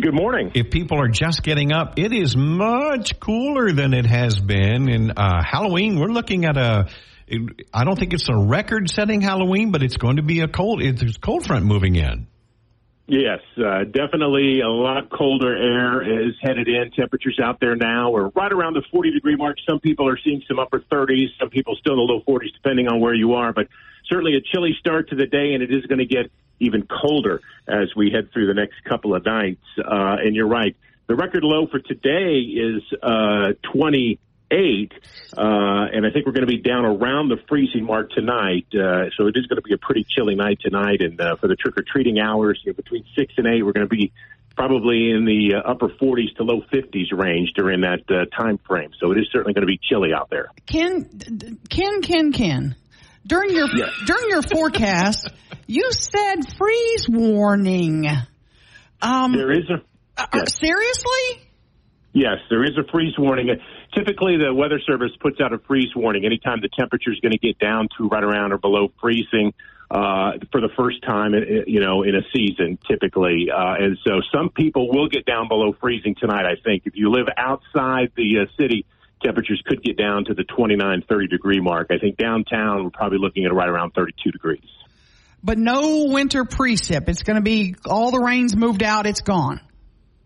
Good morning. If people are just getting up, it is much cooler than it has been. And uh, Halloween, we're looking at a. I don't think it's a record-setting Halloween, but it's going to be a cold. There's cold front moving in. Yes, uh, definitely a lot colder air is headed in. Temperatures out there now are right around the 40 degree mark. Some people are seeing some upper 30s, some people still in the low 40s, depending on where you are. But certainly a chilly start to the day, and it is going to get even colder as we head through the next couple of nights. Uh, and you're right. The record low for today is uh, 20 eight, uh, and I think we're going to be down around the freezing mark tonight. Uh, so it is going to be a pretty chilly night tonight. And uh, for the trick or treating hours, you know, between six and eight, we're going to be probably in the uh, upper 40s to low 50s range during that uh, time frame. So it is certainly going to be chilly out there. Ken, Ken, Ken, Ken. During your yeah. during your forecast, you said freeze warning. Um, there is a uh, seriously. Yes, there is a freeze warning. Typically, the Weather Service puts out a freeze warning anytime the temperature is going to get down to right around or below freezing uh, for the first time, you know, in a season, typically. Uh, and so some people will get down below freezing tonight, I think. If you live outside the uh, city, temperatures could get down to the 29, 30 degree mark. I think downtown, we're probably looking at right around 32 degrees. But no winter precip. It's going to be all the rain's moved out. It's gone.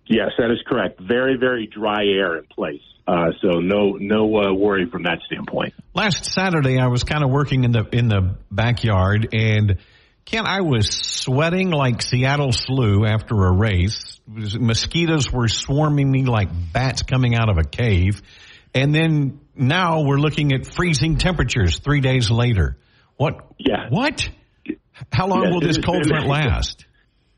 Yes, that is correct. Very, very dry air in place. Uh, so no, no uh, worry from that standpoint. Last Saturday, I was kind of working in the in the backyard, and Ken, I was sweating like Seattle Slew after a race. Mosquitoes were swarming me like bats coming out of a cave, and then now we're looking at freezing temperatures three days later. What? Yeah. What? How long yes, will this cold front last?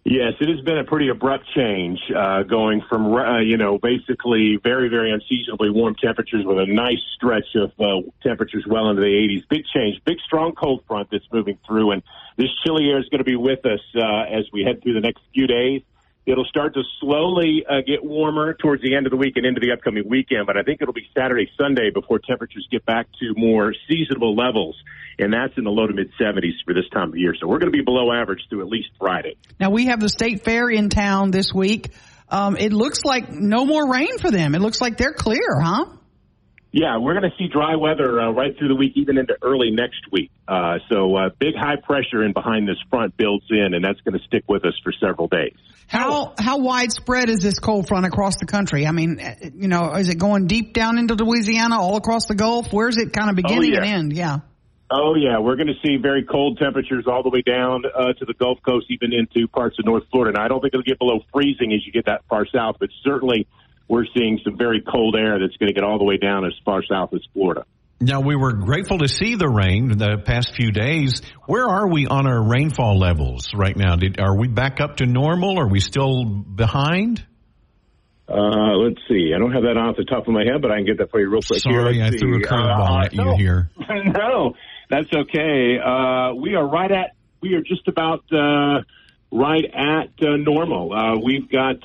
Yes, it has been a pretty abrupt change, uh, going from uh, you know basically very very unseasonably warm temperatures with a nice stretch of uh, temperatures well into the 80s. Big change, big strong cold front that's moving through, and this chilly air is going to be with us uh, as we head through the next few days. It'll start to slowly uh, get warmer towards the end of the week and into the upcoming weekend, but I think it'll be Saturday, Sunday before temperatures get back to more seasonable levels, and that's in the low to mid 70s for this time of year. So we're going to be below average through at least Friday. Now we have the state fair in town this week. Um, it looks like no more rain for them. It looks like they're clear, huh? Yeah, we're going to see dry weather uh, right through the week, even into early next week. Uh, so uh, big high pressure in behind this front builds in, and that's going to stick with us for several days. How how widespread is this cold front across the country? I mean, uh, you know, is it going deep down into Louisiana, all across the Gulf? Where's it kind of beginning oh, yeah. and end? Yeah. Oh yeah, we're going to see very cold temperatures all the way down uh, to the Gulf Coast, even into parts of North Florida. And I don't think it'll get below freezing as you get that far south, but certainly we're seeing some very cold air that's going to get all the way down as far south as Florida. Now, we were grateful to see the rain the past few days. Where are we on our rainfall levels right now? Did, are we back up to normal? Are we still behind? Uh, let's see. I don't have that off the top of my head, but I can get that for you real quick. Sorry, here. I see. threw a curveball uh, at you no. here. no, that's okay. Uh, we are right at, we are just about, uh, right at uh, normal. Uh, we've got,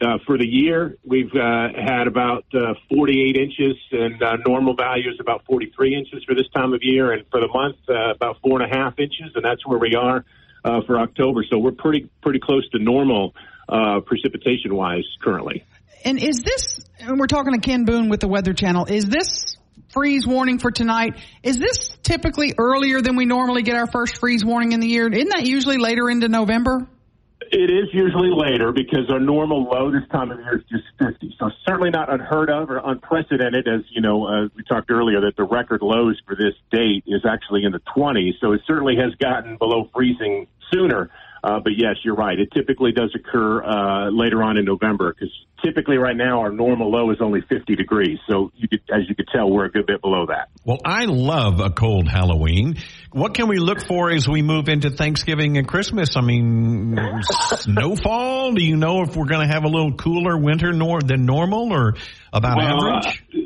uh, for the year, we've uh, had about uh, 48 inches, and uh, normal value is about 43 inches for this time of year. And for the month, uh, about four and a half inches, and that's where we are uh, for October. So we're pretty pretty close to normal precipitation wise currently. And is this? And we're talking to Ken Boone with the Weather Channel. Is this freeze warning for tonight? Is this typically earlier than we normally get our first freeze warning in the year? Isn't that usually later into November? It is usually later because our normal low this time of year is just 50. So certainly not unheard of or unprecedented as, you know, uh, we talked earlier that the record lows for this date is actually in the 20s. So it certainly has gotten below freezing sooner. Uh, but yes, you're right. It typically does occur uh, later on in November because typically right now our normal low is only 50 degrees. So you could, as you could tell, we're a good bit below that. Well, I love a cold Halloween. What can we look for as we move into Thanksgiving and Christmas? I mean, snowfall? Do you know if we're going to have a little cooler winter nor- than normal or about well, average? Uh,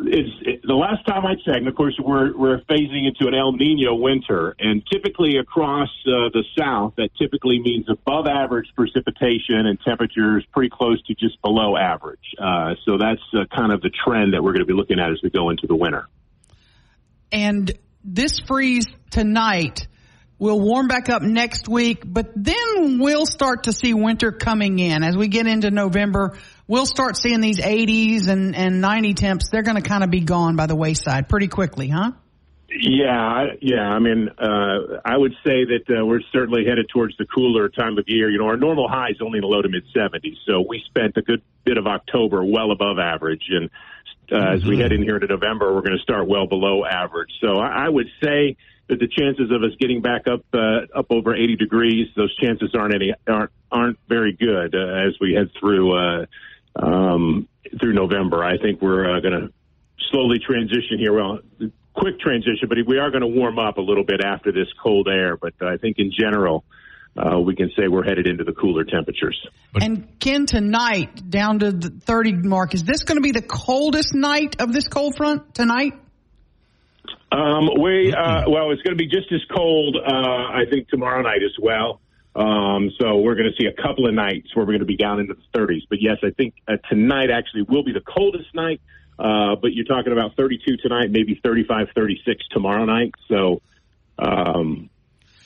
it's it, the last time I checked. And of course, we're we're phasing into an El Nino winter, and typically across uh, the south, that typically means above average precipitation and temperatures pretty close to just below average. Uh, so that's uh, kind of the trend that we're going to be looking at as we go into the winter. and this freeze tonight will warm back up next week, but then we'll start to see winter coming in as we get into November. We'll start seeing these 80s and, and 90 temps. They're going to kind of be gone by the wayside pretty quickly, huh? Yeah, yeah. I mean, uh, I would say that uh, we're certainly headed towards the cooler time of year. You know, our normal high is only in the low to mid 70s, so we spent a good bit of October well above average, and uh, mm-hmm. as we head in here into November, we're going to start well below average. So I, I would say that the chances of us getting back up uh, up over 80 degrees, those chances aren't any aren't aren't very good uh, as we head through uh, um, through November. I think we're uh, going to slowly transition here. Well, quick transition, but we are going to warm up a little bit after this cold air. But I think in general, uh, we can say we're headed into the cooler temperatures. And Ken, tonight down to the 30 mark, is this going to be the coldest night of this cold front tonight? Um, we uh, well, it's going to be just as cold, uh, I think, tomorrow night as well. Um, so we're going to see a couple of nights where we're going to be down into the 30s. But yes, I think uh, tonight actually will be the coldest night. Uh, but you're talking about 32 tonight, maybe 35, 36 tomorrow night. So um,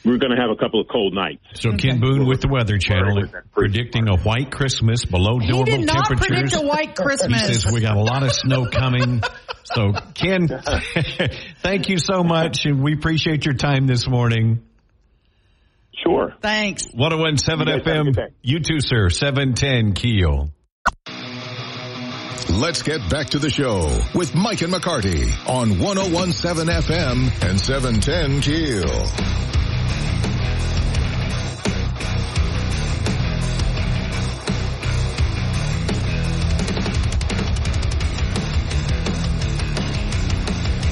we're going to have a couple of cold nights. So Ken Boone with the Weather Channel predicting a white Christmas below he normal did not predict a white Christmas. He says we got a lot of snow coming. So Ken, thank you so much, and we appreciate your time this morning. Sure. Thanks. 1017 FM. You too, sir. 710 Keel. Let's get back to the show with Mike and McCarty on 1017 FM and 710 Keel.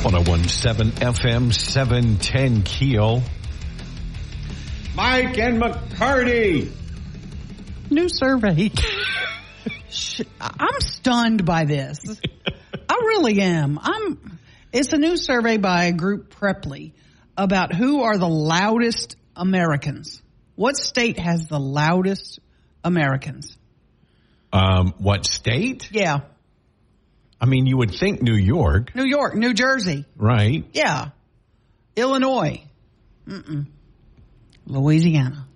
One zero one seven FM seven ten Keel. Mike and McCarty. New survey. I'm stunned by this. I really am. I'm. It's a new survey by a group Preply about who are the loudest Americans. What state has the loudest Americans? Um, what state? Yeah, I mean, you would think New York, New York, New Jersey. right? Yeah, Illinois. Mm-mm. Louisiana.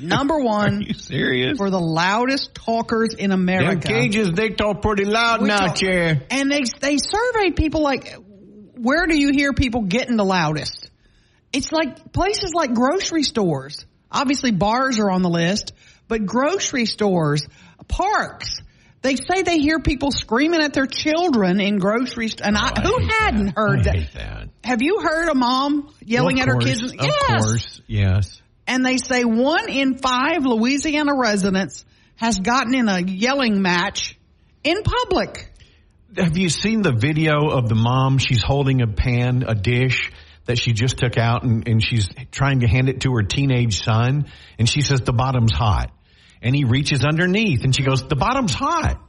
Number one Are You serious? for the loudest talkers in Them America. Cajuns, they talk pretty loud We now, talk- chair. And they they surveyed people like, where do you hear people getting the loudest? It's like places like grocery stores. Obviously, bars are on the list, but grocery stores, parks. They say they hear people screaming at their children in grocery stores. And I, oh, who hadn't heard I that? hate that. Have you heard a mom yelling Of at her kids? Of yes. course, yes. And they say one in five Louisiana residents has gotten in a yelling match in public. Have you seen the video of the mom? She's holding a pan, a dish that she just took out and, and she's trying to hand it to her teenage son. And she says, the bottom's hot. And he reaches underneath and she goes, the bottom's hot.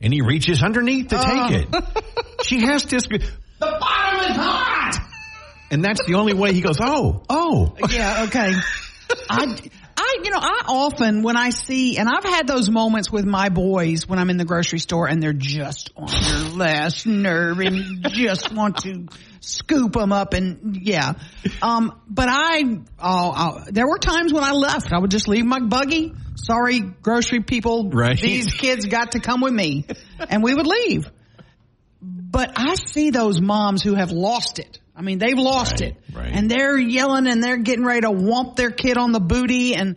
And he reaches underneath to take oh. it. she has to, the bottom is hot. And that's the only way he goes, oh, oh. Yeah, okay. I, I, you know, I often when I see, and I've had those moments with my boys when I'm in the grocery store and they're just on their last nerve and you just want to scoop them up and yeah. Um, but I, oh, oh, there were times when I left. I would just leave my buggy. Sorry, grocery people. Right. These kids got to come with me, and we would leave. But I see those moms who have lost it. I mean, they've lost Right, it. right. And they're yelling and they're getting ready to whomp their kid on the booty. And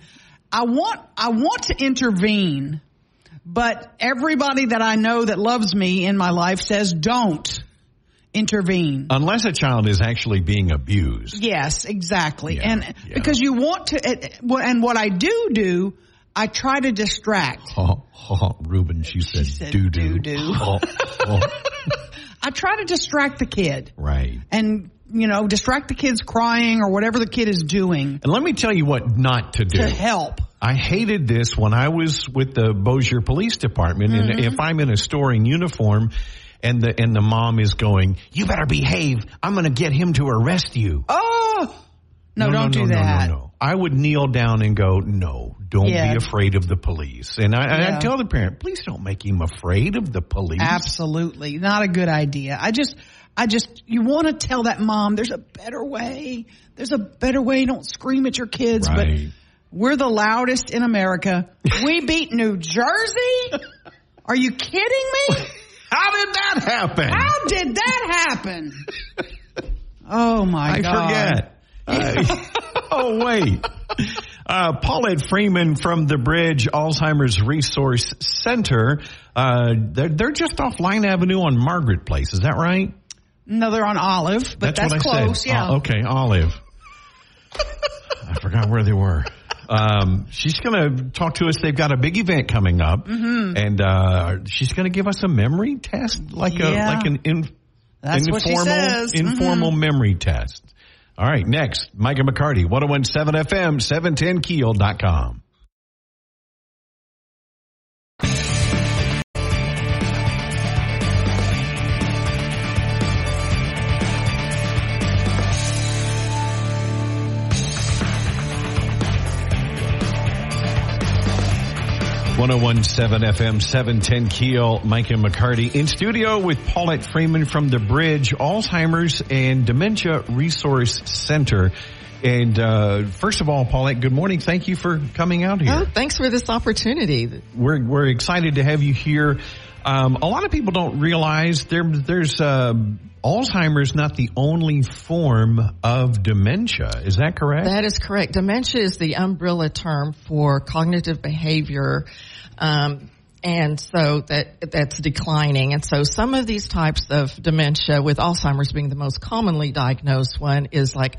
I want, I want to intervene, but everybody that I know that loves me in my life says don't intervene. Unless a child is actually being abused. Yes, exactly. Yeah, and yeah. because you want to, and what I do do, I try to distract. Oh, oh, Ruben, she said, said doo doo. doo-doo. Oh, oh. I try to distract the kid right. and, you know, distract the kids crying or whatever the kid is doing And let me tell you what not to do. to help. I hated this when I was with the Bossier Police Department, and mm-hmm. if I'm in a store in uniform, and the and the mom is going, "You better behave. I'm going to get him to arrest you." Oh, No, don't do that. No, no, no. I would kneel down and go, no, don't Yeah. be afraid of the police. And I, Yeah. I tell the parent, please don't make him afraid of the police. Absolutely. Not a good idea. I just, I just, you want to tell that mom there's a better way. There's a better way. Don't scream at your kids. Right. But we're the loudest in America. We beat New Jersey? Are you kidding me? How did that happen? How did that happen? Oh my I God. I forget. Uh, oh wait. Uh, Paulette Freeman from the Bridge Alzheimer's Resource Center. Uh, they're, they're just off Line Avenue on Margaret Place. Is that right? No, they're on Olive, but that's, what I close. said. Yeah. Oh, okay, Olive. I forgot where they were. Um, she's going to talk to us. They've got a big event coming up, Mm-hmm. and uh, she's going to give us a memory test, like a like an in, That's what she informal. Mm-hmm. informal memory test. All right, next, Mike and McCarty, 1017 FM, 710keel.com. One zero one seven FM seven ten Keel, Mike and McCarty in studio with Paulette Freeman from the Bridge Alzheimer's and Dementia Resource Center. And uh, first of all, Paulette, good morning. Thank you for coming out here. Oh, thanks for this opportunity. We're we're excited to have you here. Um, a lot of people don't realize there there's uh, Alzheimer's not the only form of dementia. Is that correct? That is correct. Dementia is the umbrella term for cognitive behavior. Um, and so that that's declining. And so some of these types of dementia, with Alzheimer's being the most commonly diagnosed one, is like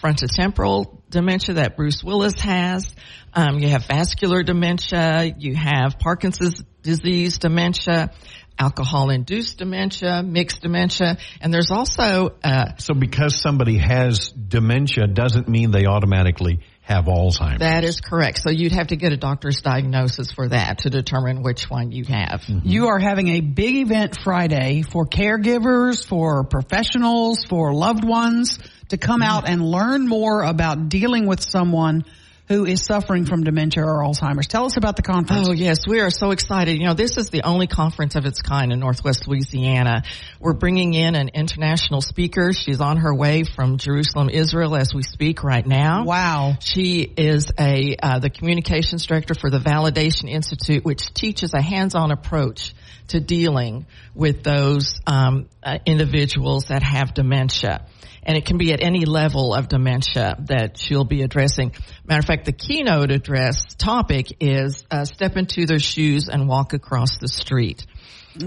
frontotemporal dementia that Bruce Willis has. Um, you have vascular dementia. You have Parkinson's disease dementia, alcohol-induced dementia, mixed dementia, and there's also uh, so because somebody has dementia doesn't mean they automatically have Alzheimer's. That is correct. So you'd have to get a doctor's diagnosis for that to determine which one you have. You are having a big event Friday for caregivers, for professionals, for loved ones to come out and learn more about dealing with someone who is suffering from dementia or Alzheimer's. Tell us about the conference. Oh yes, we are so excited. You know, this is the only conference of its kind in Northwest Louisiana. We're bringing in an international speaker. She's on her way from Jerusalem, Israel as we speak right now. Wow. She is a uh, the communications director for the Validation Institute, which teaches a hands-on approach to dealing with those um, uh, individuals that have dementia. And it can be at any level of dementia that she'll be addressing. Matter of fact, the keynote address topic is uh, step into their shoes and walk across the street.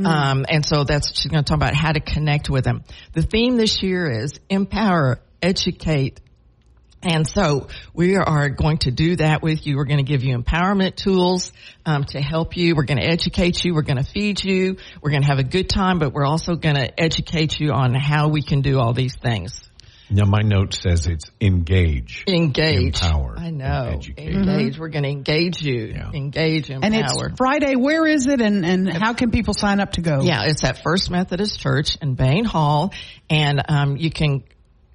Um, and so that's she's going to talk about how to connect with them. The theme this year is empower, educate, and so we are going to do that with you. We're going to give you empowerment tools um, to help you. We're going to educate you. We're going to feed you. We're going to have a good time, but we're also going to educate you on how we can do all these things. Now my note says it's engage. Engage. Empower. I and know. educate. Engage. We're going to engage you. Yeah. Engage, and it's. Friday. Where is it and, and how can people sign up to go? Yeah, it's at First Methodist Church in Bain Hall, and um, you can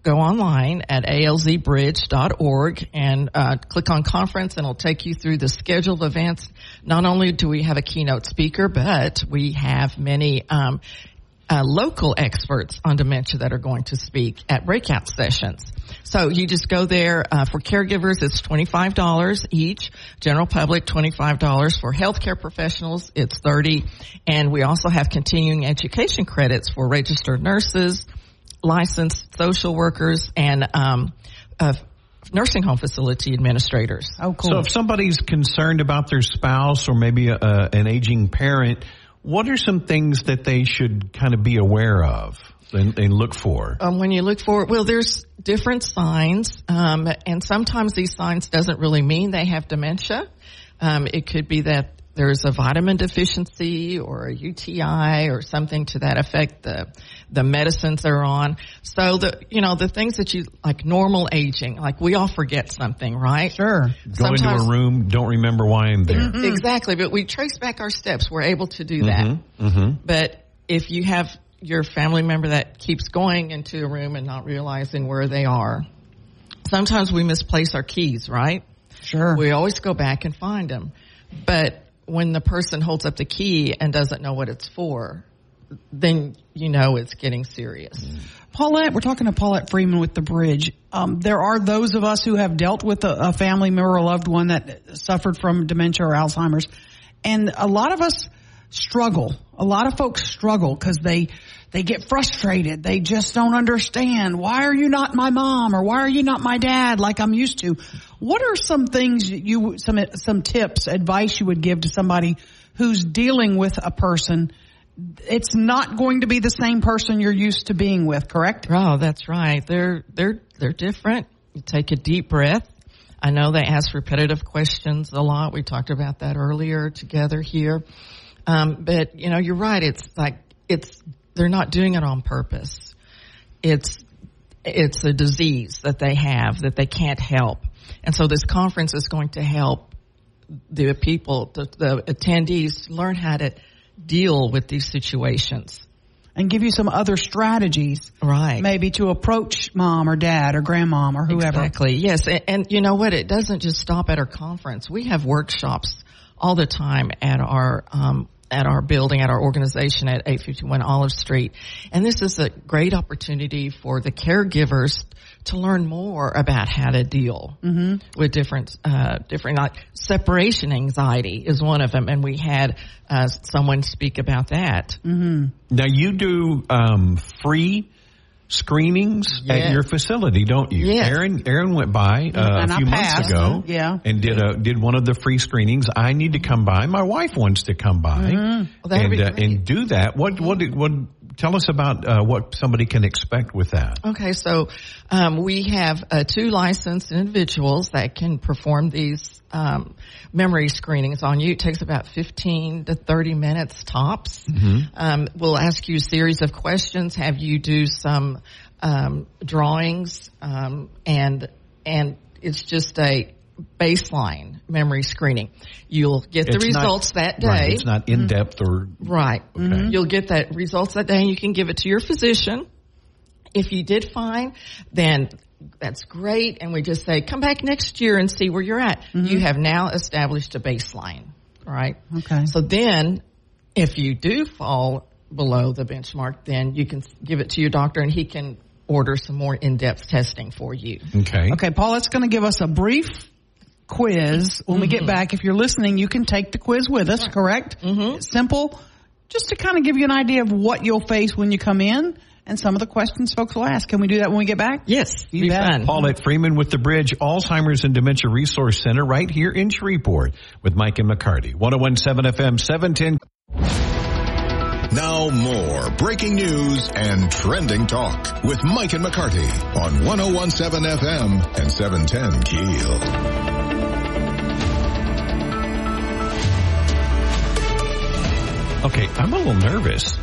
go online at alzbridge.org and uh, click on conference, and it'll take you through the scheduled events. Not only do we have a keynote speaker, but we have many. Um, uh, local experts on dementia that are going to speak at breakout sessions. So you just go there uh, for caregivers. It's twenty five dollars each. General public twenty five dollars for healthcare professionals. It's thirty, and we also have continuing education credits for registered nurses, licensed social workers, and um, uh, nursing home facility administrators. Oh, cool. So if somebody's concerned about their spouse or maybe a, a, an aging parent, what are some things that they should kind of be aware of and, and look for? um, when you look for well there's different signs um, and sometimes these signs doesn't really mean they have dementia um, it could be that there's a vitamin deficiency or a UTI or something to that effect the the medicines they're on so the you know the things that you like normal aging like we all forget something right Sure. Go into a room, don't remember why I'm there. Mm-hmm. Exactly, but we trace back our steps. We're able to do that. Mm-hmm, mm-hmm. But if you have your family member that keeps going into a room and not realizing where they are, sometimes we misplace our keys, right? Sure. We always go back and find them. But when the person holds up the key and doesn't know what it's for, then you know it's getting serious. Paulette, we're talking to Paulette Freeman with the bridge. Um, there are those of us who have dealt with a, a family member or loved one that suffered from dementia or Alzheimer's, and a lot of us struggle. A lot of folks struggle because they they get frustrated. They just don't understand. Why are you not my mom or why are you not my dad like I'm used to? What are some things you some some tips, advice you would give to somebody who's dealing with a person? It's not going to be the same person you're used to being with, correct? Oh, that's right. They're they're they're different. You take a deep breath. I know they ask repetitive questions a lot. We talked about that earlier together here. Um, but you know, you're right. It's like it's they're not doing it on purpose. It's it's a disease that they have that they can't help, and so this conference is going to help the people, the, the attendees, learn how to deal with these situations. And give you some other strategies, Right. maybe to approach mom or dad or grandmom or whoever. Exactly. Yes. And, and you know what? It doesn't just stop at our conference. We have workshops all the time at our, um, at our building, at our organization at 851 Olive Street. And this is a great opportunity for the caregivers to learn more about how to deal with different, uh, different, like separation anxiety is one of them. And we had, uh, someone speak about that. Now you do um, free screenings at your facility, don't you? Yes. Aaron Aaron went by uh, a few months ago, Yeah. and did a did one of the free screenings. I need to come by. My wife wants to come by Well, that'd and uh, and do that. What what did- what? Tell us about uh, what somebody can expect with that. Okay, so um, we have uh, two licensed individuals that can perform these um, memory screenings on you. It takes about 15 to 30 minutes tops. Um, we'll ask you a series of questions, have you do some um, drawings, um, and and it's just a baseline memory screening. You'll get the It's not- results that day. Right, it's not in mm-hmm. depth or Right. Okay. Mm-hmm. You'll get that results that day and you can give it to your physician. If you did fine, then that's great. And we just say, come back next year and see where you're at. Mm-hmm. You have now established a baseline. Right. Okay. So then if you do fall below the benchmark, then you can give it to your doctor and he can order some more in-depth testing for you. okay. Okay, Paulette's going to give us a brief quiz. When we get back, if you're listening, you can take the quiz with us, correct? Mm-hmm. Simple, just to kind of give you an idea of what you'll face when you come in and some of the questions folks will ask. Can we do that when we get back? Yes. You be bet. Paulette Freeman with the Bridge Alzheimer's and Dementia Resource Center right here in Shreveport with Mike and McCarty. 1017 FM 710. Now more breaking news and trending talk with Mike and McCarty on 1017 FM and 710 Keel. Okay, I'm a little nervous.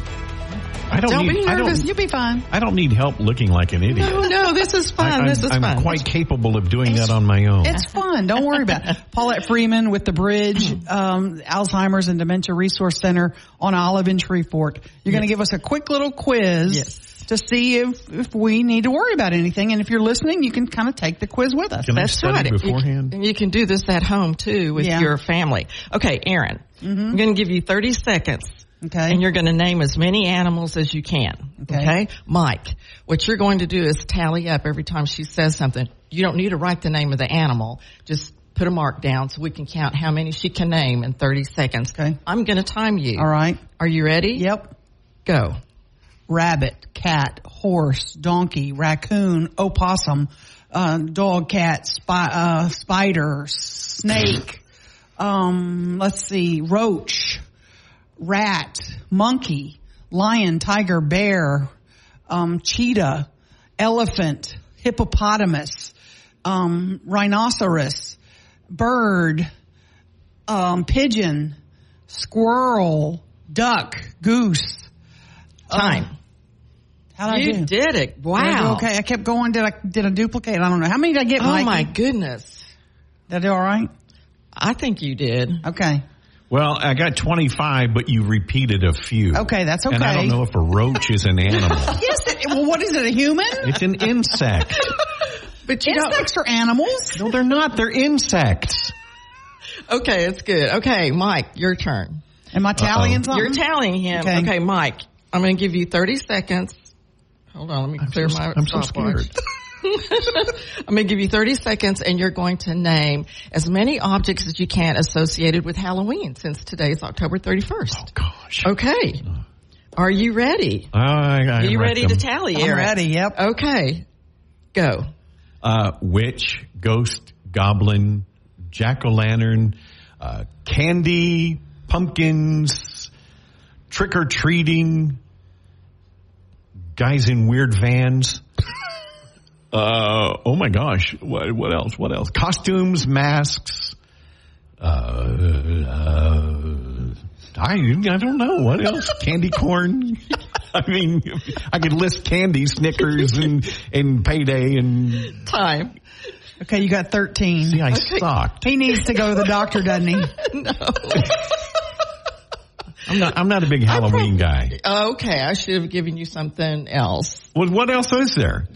I don't, Don't need, be nervous. don't, You'll be fine. I don't need help looking like an idiot. No, no, this is fun. I, this is I'm fun. quite capable of doing that on my own. It's fun. Don't worry about it. Paulette Freeman with the Bridge, um, Alzheimer's and Dementia Resource Center on Olive in Shreveport. You're going to give us a quick little quiz Yes. To see if, if we need to worry about anything. And if you're listening, you can kind of take the quiz with us. Can I That's study right. You- beforehand? And you can do this at home too with Yeah. your family. Okay, Aaron, mm-hmm. I'm going to give you 30 seconds. Okay. And you're going to name as many animals as you can. Okay. Mike, what you're going to do is tally up every time she says something. You don't need to write the name of the animal. Just put a mark down so we can count how many she can name in 30 seconds. Okay. I'm going to time you. All right. Are you ready? Yep. Go. Rabbit, cat, horse, donkey, raccoon, opossum, uh, dog, cat, spy, uh, spider, snake, um, let's see, roach, rat, monkey, lion, tiger, bear, um, cheetah, elephant, hippopotamus, um, rhinoceros, bird, um, pigeon, squirrel, duck, goose. Time. How did I you do? did it. Did I Wow. Okay, I kept going. Did I did I duplicate? I don't know. How many did I get? Oh Mikey? my goodness. Did I do all right? I think you did. Okay. Well, I got 25, but you repeated a few. Okay, that's okay. And I don't know if a roach is an animal. Yes. It, well, what is it? A human? it's an insect. But you don't- insects are animals. No, they're not. They're insects. Okay, it's good. Okay, Mike, your turn. Am I tallying something? You're tallying him. Okay. Okay, Mike, I'm going to give you 30 seconds. Hold on, let me clear so- my I'm so scared. I'm going to give you 30 seconds and you're going to name as many objects as you can associated with Halloween since today is October 31st. Oh gosh. Okay. Are you ready? I, I Are you wrecked ready to them. tally, I'm ready. Yep. Okay. Go. uh, witch, ghost, goblin, jack o' lantern, uh, candy, pumpkins, trick or treating, guys in weird vans. Uh, oh my gosh, what, what else? What else? Costumes, masks. Uh, uh, I, I don't know what else. Candy corn. I mean, I could list candy, Snickers, and and payday, and Time. Okay, you got 13. see, I sucked. He needs to go to the doctor, doesn't he? no. I'm not. I'm not a big Halloween guy. Okay, I should have given you something else. What What else is there?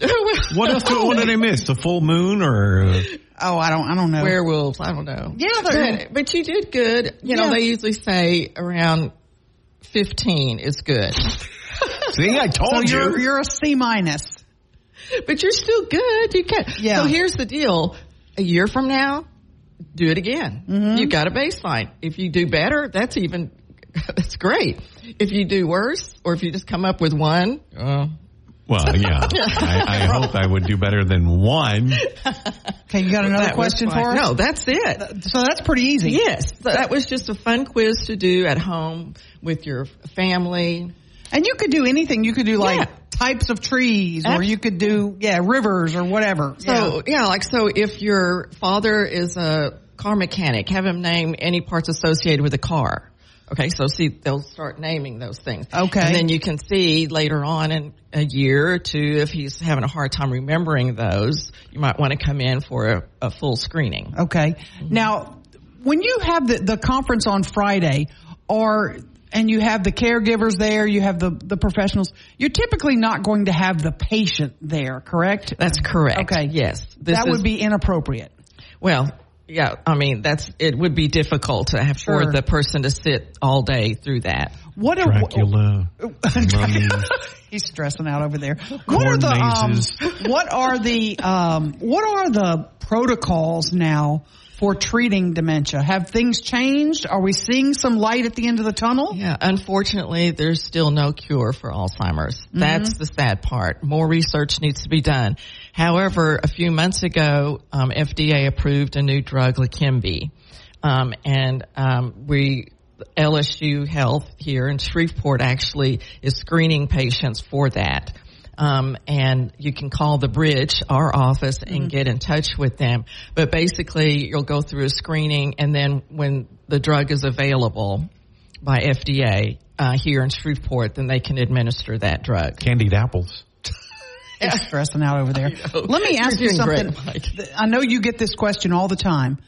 What else? do- What did I miss? The full moon or? Oh, I don't. I don't know. Werewolves, I don't know. Yeah, but, but you did good. You know, Yeah. they usually say around 15 is good. see, I so told you're you. you're a C minus. but you're still good. You can. Yeah. So here's the deal. A year from now, do it again. Mm-hmm. You've got a baseline. If you do better, that's even, that's great. If you do worse, or if you just come up with one, uh, Well, yeah. I, I hope I would do better than one. Okay, you got another that was question fine. for us? No, that's it. So that's pretty easy. Yes, so that was just a fun quiz to do at home with your family. And you could do anything. You could do like Yeah. types of trees, or Abs- you could do yeah rivers or whatever. So yeah. like so, if your father is a car mechanic, have him name any parts associated with a car. Okay, so see, they'll start naming those things. Okay. and then you can see later on in a year or two if he's having a hard time remembering those, you might want to come in for a, a full screening. Okay. Mm-hmm. Now, when you have the, the conference on Friday, or and you have the caregivers there, you have the the professionals. You're typically not going to have the patient there, correct? That's correct. Okay. Yes, This that is- would be inappropriate. Well, yeah, I mean that's it would be difficult to have Sure. for the person to sit all day through that. What are Dracula. He's stressing out over there. What Corn are the um, what are the um, what are the protocols now for treating dementia? Have things changed? Are we seeing some light at the end of the tunnel? Yeah, unfortunately, there's still no cure for Alzheimer's. That's the sad part. More research needs to be done. However, a few months ago, um, FDA approved a new drug, Leqembi, um, and um, we LSU Health here in Shreveport actually is screening patients for that. Um, and you can call the bridge, our office, and get in touch with them. But basically, you'll go through a screening, and then when the drug is available by FDA uh, here in Shreveport, then they can administer that drug. Candied apples. He's stressing out over there. Let me ask You're you something. great. I know you get this question all the time.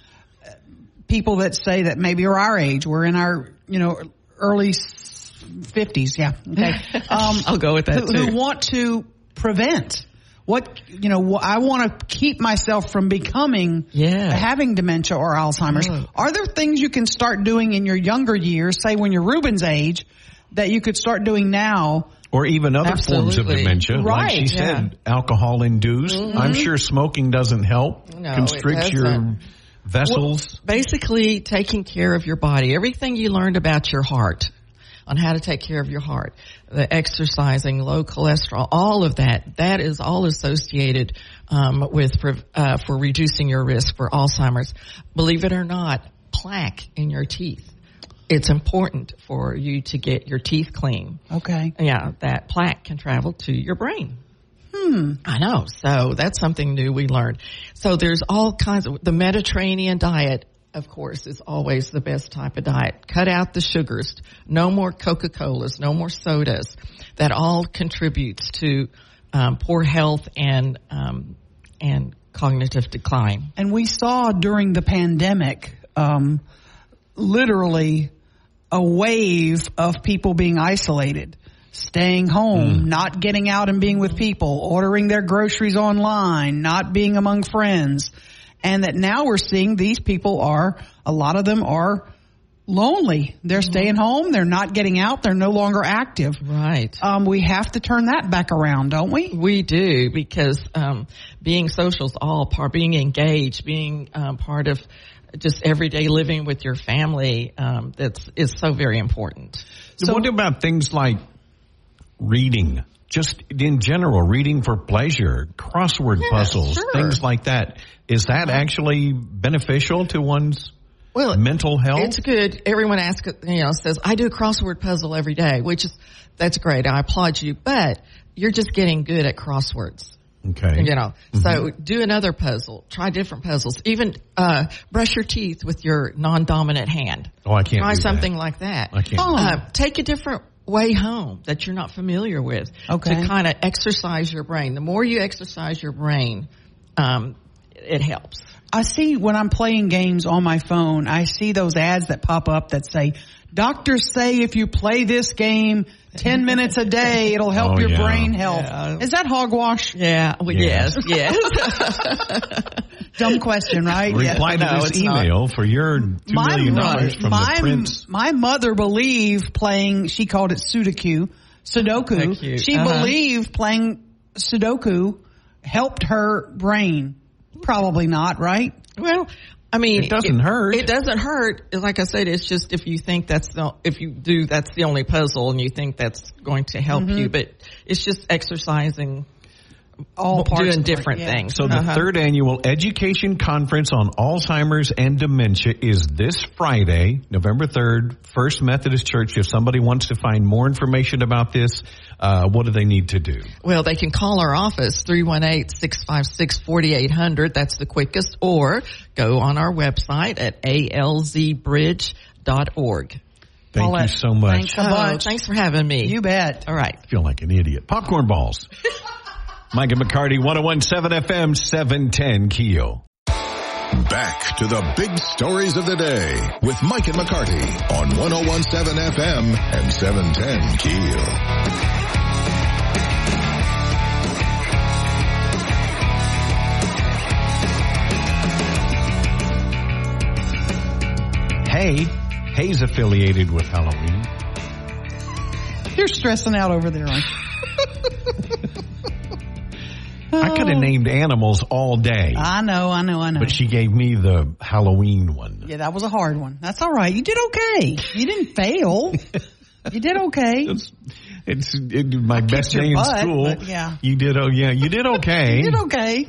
People that say that maybe are our age, we're in our, you know, early fifties. Yeah. Okay. Um, I'll go with that who, too. who want to prevent what, you know, I want to keep myself from becoming, Yeah. having dementia or Alzheimer's. Oh. Are there things you can start doing in your younger years, say when you're Ruben's age, that you could start doing now Or even other forms of Absolutely. dementia. Like Right, she yeah. said, alcohol induced. I'm sure smoking doesn't help. No, Constricts your vessels. basically taking care of your body. Everything you learned about your heart, on how to take care of your heart, the exercising, low cholesterol, all of that, that is all associated um, with pre- uh, for reducing your risk for Alzheimer's. Believe it or not, plaque in your teeth. It's important for you to get your teeth clean. Okay. Yeah, that plaque can travel to your brain. Hmm. I know. So that's something new we learned. So there's all kinds of, the Mediterranean diet, of course, is always the best type of diet. Cut out the sugars. No more Coca-Colas. No more sodas. That all contributes to um, poor health and, um, and cognitive decline. And we saw during the pandemic, um, literally a wave of people being isolated staying home, not getting out and being with people, ordering their groceries online, not being among friends. And that now we're seeing these people are, a lot of them are lonely. They're staying home. They're not getting out. They're no longer active. Right. Um, we have to turn that back around, don't we? We do because um, being social is all part, being engaged, being um, part of just everyday living with your family. Um, that's is so very important. So what about things like reading? Just in general, reading for pleasure, crossword puzzles, sure. things like that. Is that actually beneficial to one's Well, mental health? It's good. Everyone asks, you know, says, I do a crossword puzzle every day, which is, that's great. I applaud you, but you're just getting good at crosswords. Okay. You know, so do another puzzle, try different puzzles, even, uh, brush your teeth with your non-dominant hand. Oh, I can't Try do that. something like that. I can't. Uh, take a different way home that you're not familiar with. Okay. To kind of exercise your brain. The more you exercise your brain, um, it helps. I see when I'm playing games on my phone, I see those ads that pop up that say, doctors say if you play this game 10 minutes a day, it'll help Oh, your yeah. brain health. Yeah. Is that hogwash? Yeah. Well, Yes. yes. Yes. Dumb question, right? Reply to No, this it's not. email for your two million dollars from my, the prince. my mother believed playing, she called it Sudoku, Sudoku. So. She Uh-huh. believed playing Sudoku helped her brain. Probably not, right? Well, I mean, It doesn't hurt. It doesn't hurt. Like I said, it's just if you think that's the if you do that's the only puzzle and you think that's going to help Mm-hmm. you, but it's just exercising, All parts doing different yeah. things. So the Uh-huh. third annual education conference on Alzheimer's and dementia is this Friday, November 3rd, First Methodist Church. If somebody wants to find more information about this, uh, what do they need to do? Well, they can call our office 318-656-4800. That's the quickest, or go on our website at alzbridge.org. Thank you so much. thanks so much. thanks for having me. You bet. All right. I feel like an idiot. Popcorn balls. Mike and McCarty, 1017 FM, 710 Keel. Back to the big stories of the day with Mike and McCarty on 1017 FM and 710 Keel. Hey, Hay's affiliated with Halloween. You're stressing out over there, aren't you? I could have named animals all day, I know, I know, I know. but she gave me the Halloween one. yeah, that was a hard one. That's all right. You did okay. You didn't fail. You did okay. It's it's it, my best your day in school. yeah. you did. Oh yeah, you did okay. You did okay.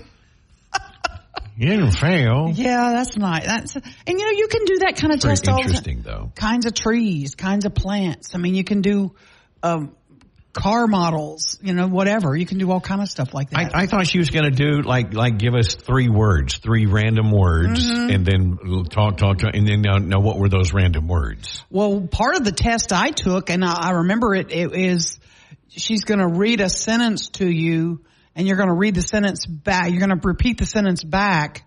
You didn't fail. Yeah, that's nice. That's and you know you can do that kind of Very test all time. interesting though. Kinds of trees, kinds of plants. I mean, you can do um, car models. You know, whatever. You can do all kind of stuff like that. I, I thought she was going to do like like give us three words, three random words, Mm-hmm. and then talk talk talk, and then now, now what were those random words? Well, part of the test I took, and I, I remember it, it is she's going to read a sentence to you, and you're going to read the sentence back. You're going to repeat the sentence back,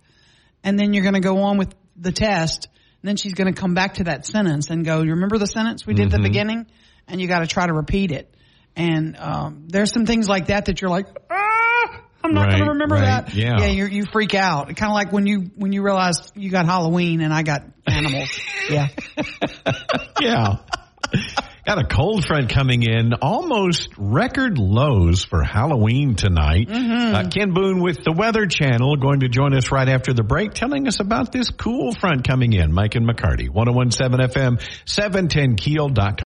and then you're going to go on with the test. And then she's going to come back to that sentence and go, "You remember the sentence we did at the beginning?" And you got to try to repeat it. And um, there's some things like that that you're like, ah, I'm not going to remember right, that. yeah. yeah, you you freak out. Kind of like when you when you realize you got Halloween and I got animals. yeah. Yeah. Got a cold front coming in, almost record lows for Halloween tonight. Mm-hmm. Uh, Ken Boone with the Weather Channel going to join us right after the break, telling us about this cool front coming in. Mike and McCarty, 1017 FM, 710keel.com.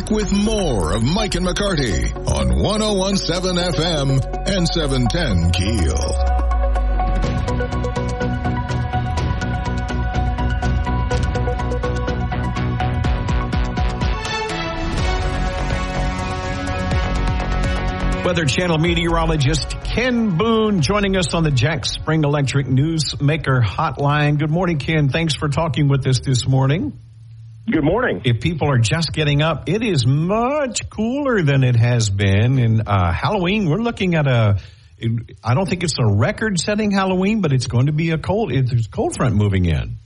Back with more of Mike and McCarty on 1017 FM and 710 Keel. Weather Channel meteorologist Ken Boone joining us on the Jack Spring Electric Newsmaker Hotline. Good morning, Ken. Thanks for talking with us this morning. Good morning. If people are just getting up, it is much cooler than it has been. And uh, Halloween, we're looking at a. I don't think it's a record-setting Halloween, but it's going to be a cold. There's a cold front moving in.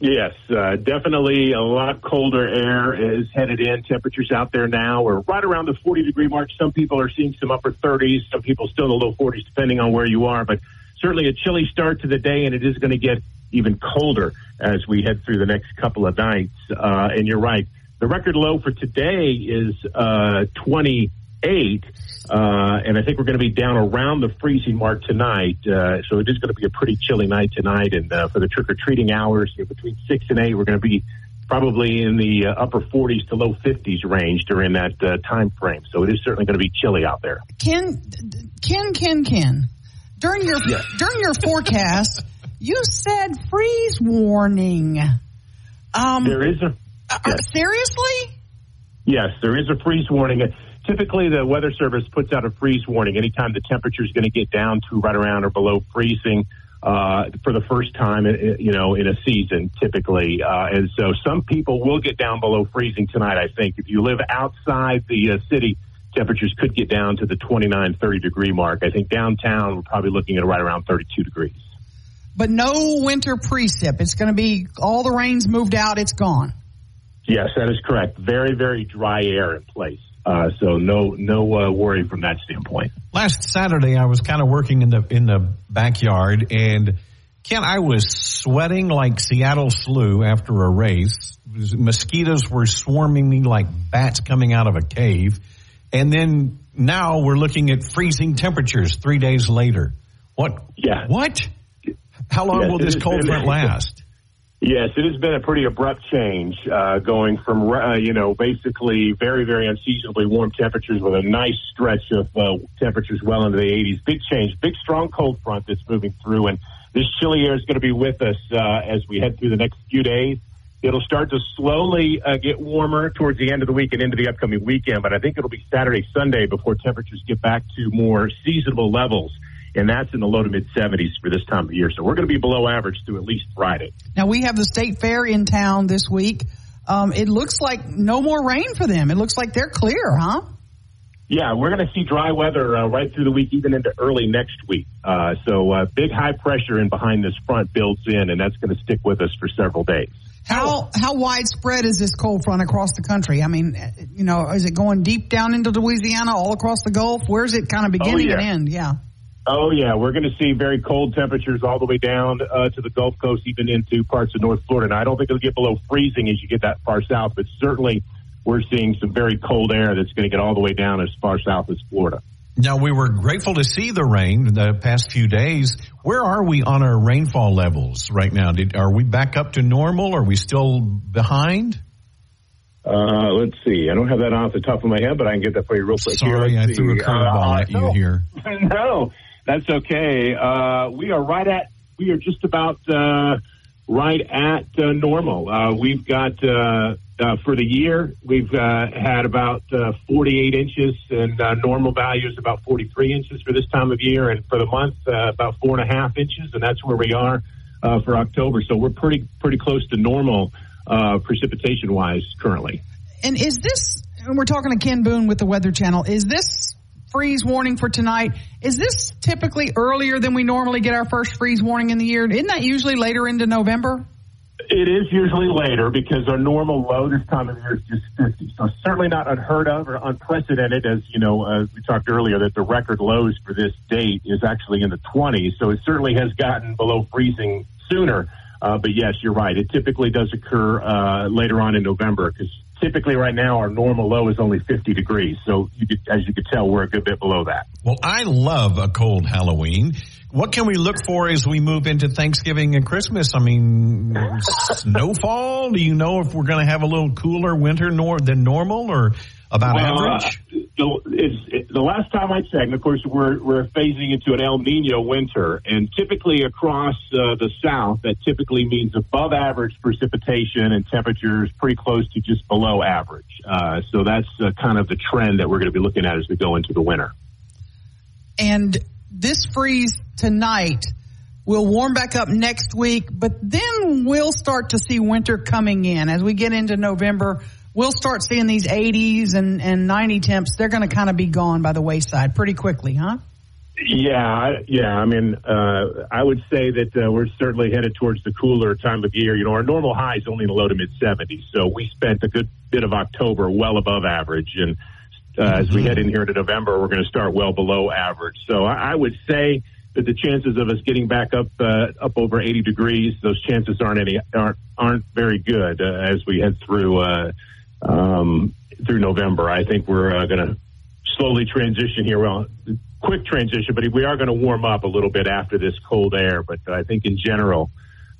Yes, uh, definitely a lot colder air is headed in. Temperatures out there now are right around the 40 degree mark. Some people are seeing some upper 30s, some people still in the low 40s, depending on where you are. But certainly a chilly start to the day, and it is going to get even colder as we head through the next couple of nights. Uh, and you're right. The record low for today is uh, 28, uh, and I think we're going to be down around the freezing mark tonight. Uh, so it is going to be a pretty chilly night tonight. And uh, for the trick or treating hours, you know, between six and eight, we're going to be probably in the uh, upper 40s to low 50s range during that time frame. So it is certainly going to be chilly out there. Ken, Ken, Ken, Ken. During your during your forecast, you said freeze warning. Um, There is a uh, yes. seriously? Yes, there is a freeze warning. Uh, Typically, the Weather Service puts out a freeze warning anytime the temperature is going to get down to right around or below freezing uh, for the first time, uh, you know, in a season, typically. Uh, and so some people will get down below freezing tonight, I think. If you live outside the uh, city, temperatures could get down to the 29, 30 degree mark. I think downtown, we're probably looking at right around 32 degrees. But no winter precip. It's going to be all the rain's moved out. It's gone. Yes, that is correct. Very, very dry air in place. Uh, so no, no uh, worry from that standpoint. Last Saturday, I was kind of working in the in the backyard, and Ken, I was sweating like Seattle Slew after a race. Mosquitoes were swarming me like bats coming out of a cave, and then now we're looking at freezing temperatures three days later. What? Yeah. What? How long Yes, will this cold front last? Yes, it has been a pretty abrupt change, uh, going from uh, you know basically very very unseasonably warm temperatures with a nice stretch of uh, temperatures well into the 80s. Big change, big strong cold front that's moving through, and this chilly air is going to be with us uh, as we head through the next few days. It'll start to slowly uh, get warmer towards the end of the week and into the upcoming weekend, but I think it'll be Saturday, Sunday before temperatures get back to more seasonable levels. And that's in the low to mid 70s for this time of year. So we're going to be below average through at least Friday. Now we have the state fair in town this week. Um, it looks like no more rain for them. It looks like they're clear, huh? Yeah, we're going to see dry weather uh, right through the week, even into early next week. Uh, so uh, big high pressure in behind this front builds in, and that's going to stick with us for several days. How how widespread is this cold front across the country? I mean, you know, is it going deep down into Louisiana, all across the Gulf? Where's it kind of beginning yeah. and end? Yeah. Oh yeah, we're going to see very cold temperatures all the way down uh, to the Gulf Coast, even into parts of North Florida. And I don't think it'll get below freezing as you get that far south, but certainly we're seeing some very cold air that's going to get all the way down as far south as Florida. Now we were grateful to see the rain the past few days. Where are we on our rainfall levels right now? Did, are we back up to normal? Are we still behind? Uh, let's see. I don't have that off the top of my head, but I can get that for you real quick. Sorry, here. I Let's threw a curveball Uh, at you no. here. no, that's okay. Uh, we are right at, we are just about uh, right at uh, normal. Uh, we've got, uh, for the year, we've uh, had about uh, 48 inches, and uh, normal value is about 43 inches for this time of year, and for the month, uh, about four and a half inches, and that's where we are uh, for October. So we're pretty, pretty close to normal precipitation wise currently. And is this? And we're talking to Ken Boone with the Weather Channel. Is this freeze warning for tonight? Is this typically earlier than we normally get our first freeze warning in the year? Isn't that usually later into November? It is usually later because our normal low this time of year is just 50. So certainly not unheard of or unprecedented as, you know, uh, we talked earlier that the record lows for this date is actually in the 20s. So it certainly has gotten below freezing sooner. Uh, but yes, you're right. It typically does occur, uh, later on in November because typically right now our normal low is only 50 degrees. So you could, as you could tell, we're a good bit below that. Well, I love a cold Halloween. What can we look for as we move into Thanksgiving and Christmas? I mean, snowfall? Do you know if we're going to have a little cooler winter nor- than normal or about Well, average? uh, the, it's, it, the last time I checked, and of course, we're, we're phasing into an El Nino winter, and typically across uh, the south, that typically means above average precipitation and temperatures pretty close to just below average. Uh, so that's uh, kind of the trend that we're going to be looking at as we go into the winter. And this freeze tonight We'll warm back up next week, but then we'll start to see winter coming in as we get into November. We'll start seeing these 80s and, and 90 temps. They're going to kind of be gone by the wayside pretty quickly, huh? Yeah, yeah. I mean, uh, I would say that uh, we're certainly headed towards the cooler time of year. You know, our normal high is only in the low to mid 70s, so we spent a good bit of October well above average, and uh, as we head in here into November, we're going to start well below average. So I, I would say that the chances of us getting back up uh, up over 80 degrees, those chances aren't any aren't aren't very good uh, as we head through uh, um, through November. I think we're uh, going to slowly transition here. Well, quick transition, but we are going to warm up a little bit after this cold air. But I think in general,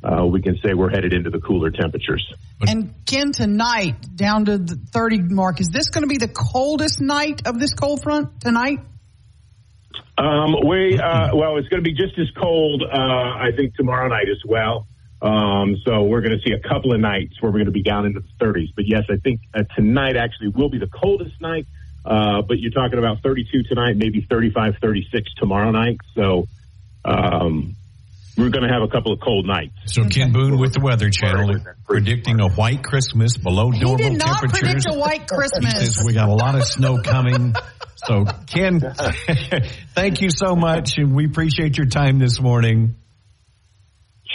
uh, we can say we're headed into the cooler temperatures. And Ken, tonight down to the 30 mark, is this going to be the coldest night of this cold front tonight? Um, we uh, well, it's going to be just as cold, uh, I think, tomorrow night as well. Um, so we're going to see a couple of nights where we're going to be down into the 30s. But yes, I think uh, tonight actually will be the coldest night. Uh, but you're talking about 32 tonight, maybe 35, 36 tomorrow night. So um, we're going to have a couple of cold nights. So Ken Boone with the Weather Channel predicting a white Christmas below He normal did not temperatures. predict a white Christmas. He Christmas. says we got a lot of snow coming. So Ken, thank you so much, and we appreciate your time this morning.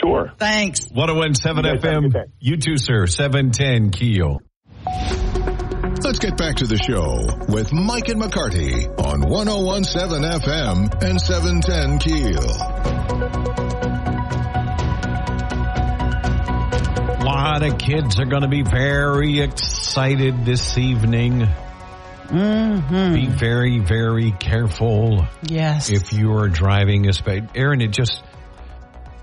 Sure. Thanks. 1017 You guys have a good FM. You too, sir. 710 Keel. Let's get back to the show with Mike and McCarty on 1017 FM and 710 Keel. Lot of kids are going to be very excited this evening. Mm-hmm. Be very, very careful Yes. if you are driving. Espe- Aaron, it just,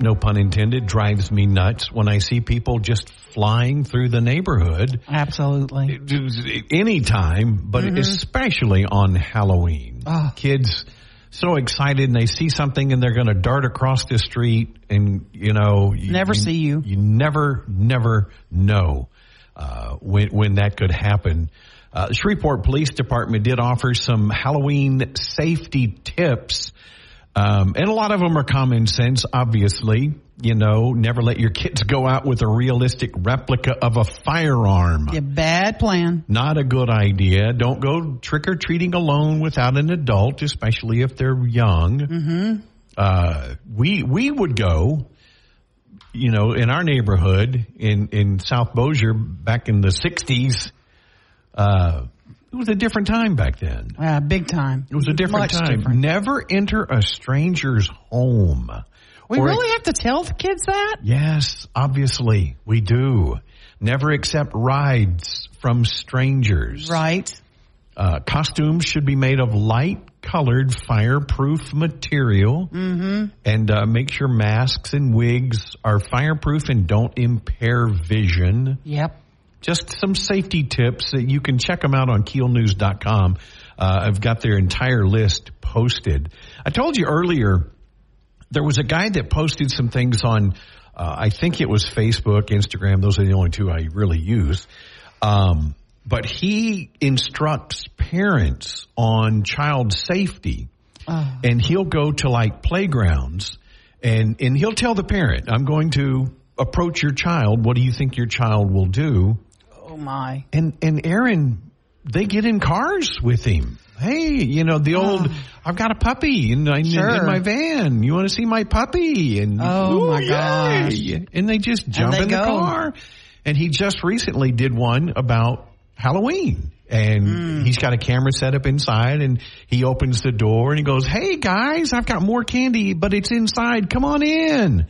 no pun intended, drives me nuts when I see people just flying through the neighborhood Absolutely. anytime, but especially on Halloween. Oh. Kids so excited and they see something and they're going to dart across the street and you know Never see you. You never, never know uh, when when that could happen. Uh, Shreveport Police Department did offer some Halloween safety tips. Um, and a lot of them are common sense, obviously. You know, never let your kids go out with a realistic replica of a firearm. Yeah, bad plan. Not a good idea. Don't go trick or treating alone without an adult, especially if they're young. Mm-hmm. Uh, we we would go, you know, in our neighborhood in in South Bossier back in the '60s. Uh, it was a different time back then. Uh, big time. It was a different Much time. different. Never enter a stranger's home. We Or- really have to tell the kids that? Yes, obviously we do. Never accept rides from strangers. Right. Uh, costumes should be made of light colored fireproof material. Mm-hmm. And uh, make sure masks and wigs are fireproof and don't impair vision. Yep. Just some safety tips that you can check them out on keelnews.com. Uh, I've got their entire list posted. I told you earlier there was a guy that posted some things on, uh, I think it was Facebook, Instagram. Those are the only two I really use. Um, but he instructs parents on child safety and he'll go to like playgrounds and, and he'll tell the parent, I'm going to approach your child. What do you think your child will do? Oh my. And, and Aaron, they get in cars with him. Hey, you know, the old, I've got a puppy in, in, Sure. in my van. You want to see my puppy? And Oh, "Ooh, my yay." gosh. And they just jump they in the car. And he just recently did one about Halloween. And Hmm. he's got a camera set up inside and he opens the door and he goes, Hey guys, I've got more candy, but it's inside. Come on in.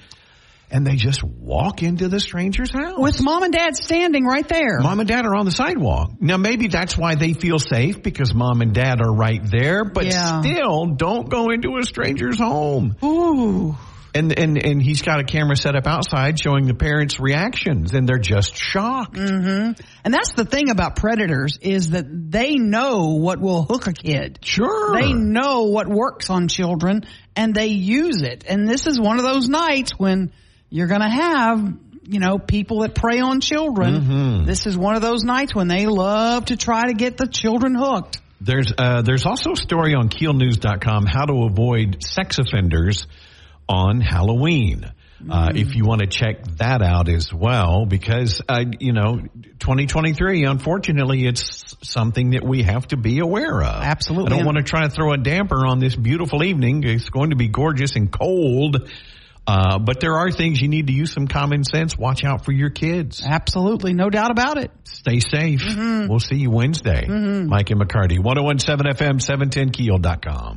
And they just walk into the stranger's house. With mom and dad standing right there. Mom and dad are on the sidewalk. Now maybe that's why they feel safe because mom and dad are right there, but Yeah. still don't go into a stranger's home. Ooh. And, and, and he's got a camera set up outside showing the parents' reactions and they're just shocked. Mm-hmm. And that's the thing about predators is that they know what will hook a kid. Sure. They know what works on children and they use it. And this is one of those nights when you're going to have, you know, people that prey on children. Mm-hmm. This is one of those nights when they love to try to get the children hooked. There's uh, there's also a story on keelnews.com how to avoid sex offenders on Halloween. Uh, if you want to check that out as well, because, uh, you know, 2023, unfortunately, it's something that we have to be aware of. Absolutely. I don't want to try to throw a damper on this beautiful evening. It's going to be gorgeous and cold. Uh, but there are things you need to use some common sense. Watch out for your kids. Absolutely. No doubt about it. Stay safe. We'll see you Wednesday. Mike and McCarty, 1017 FM, 710keel.com.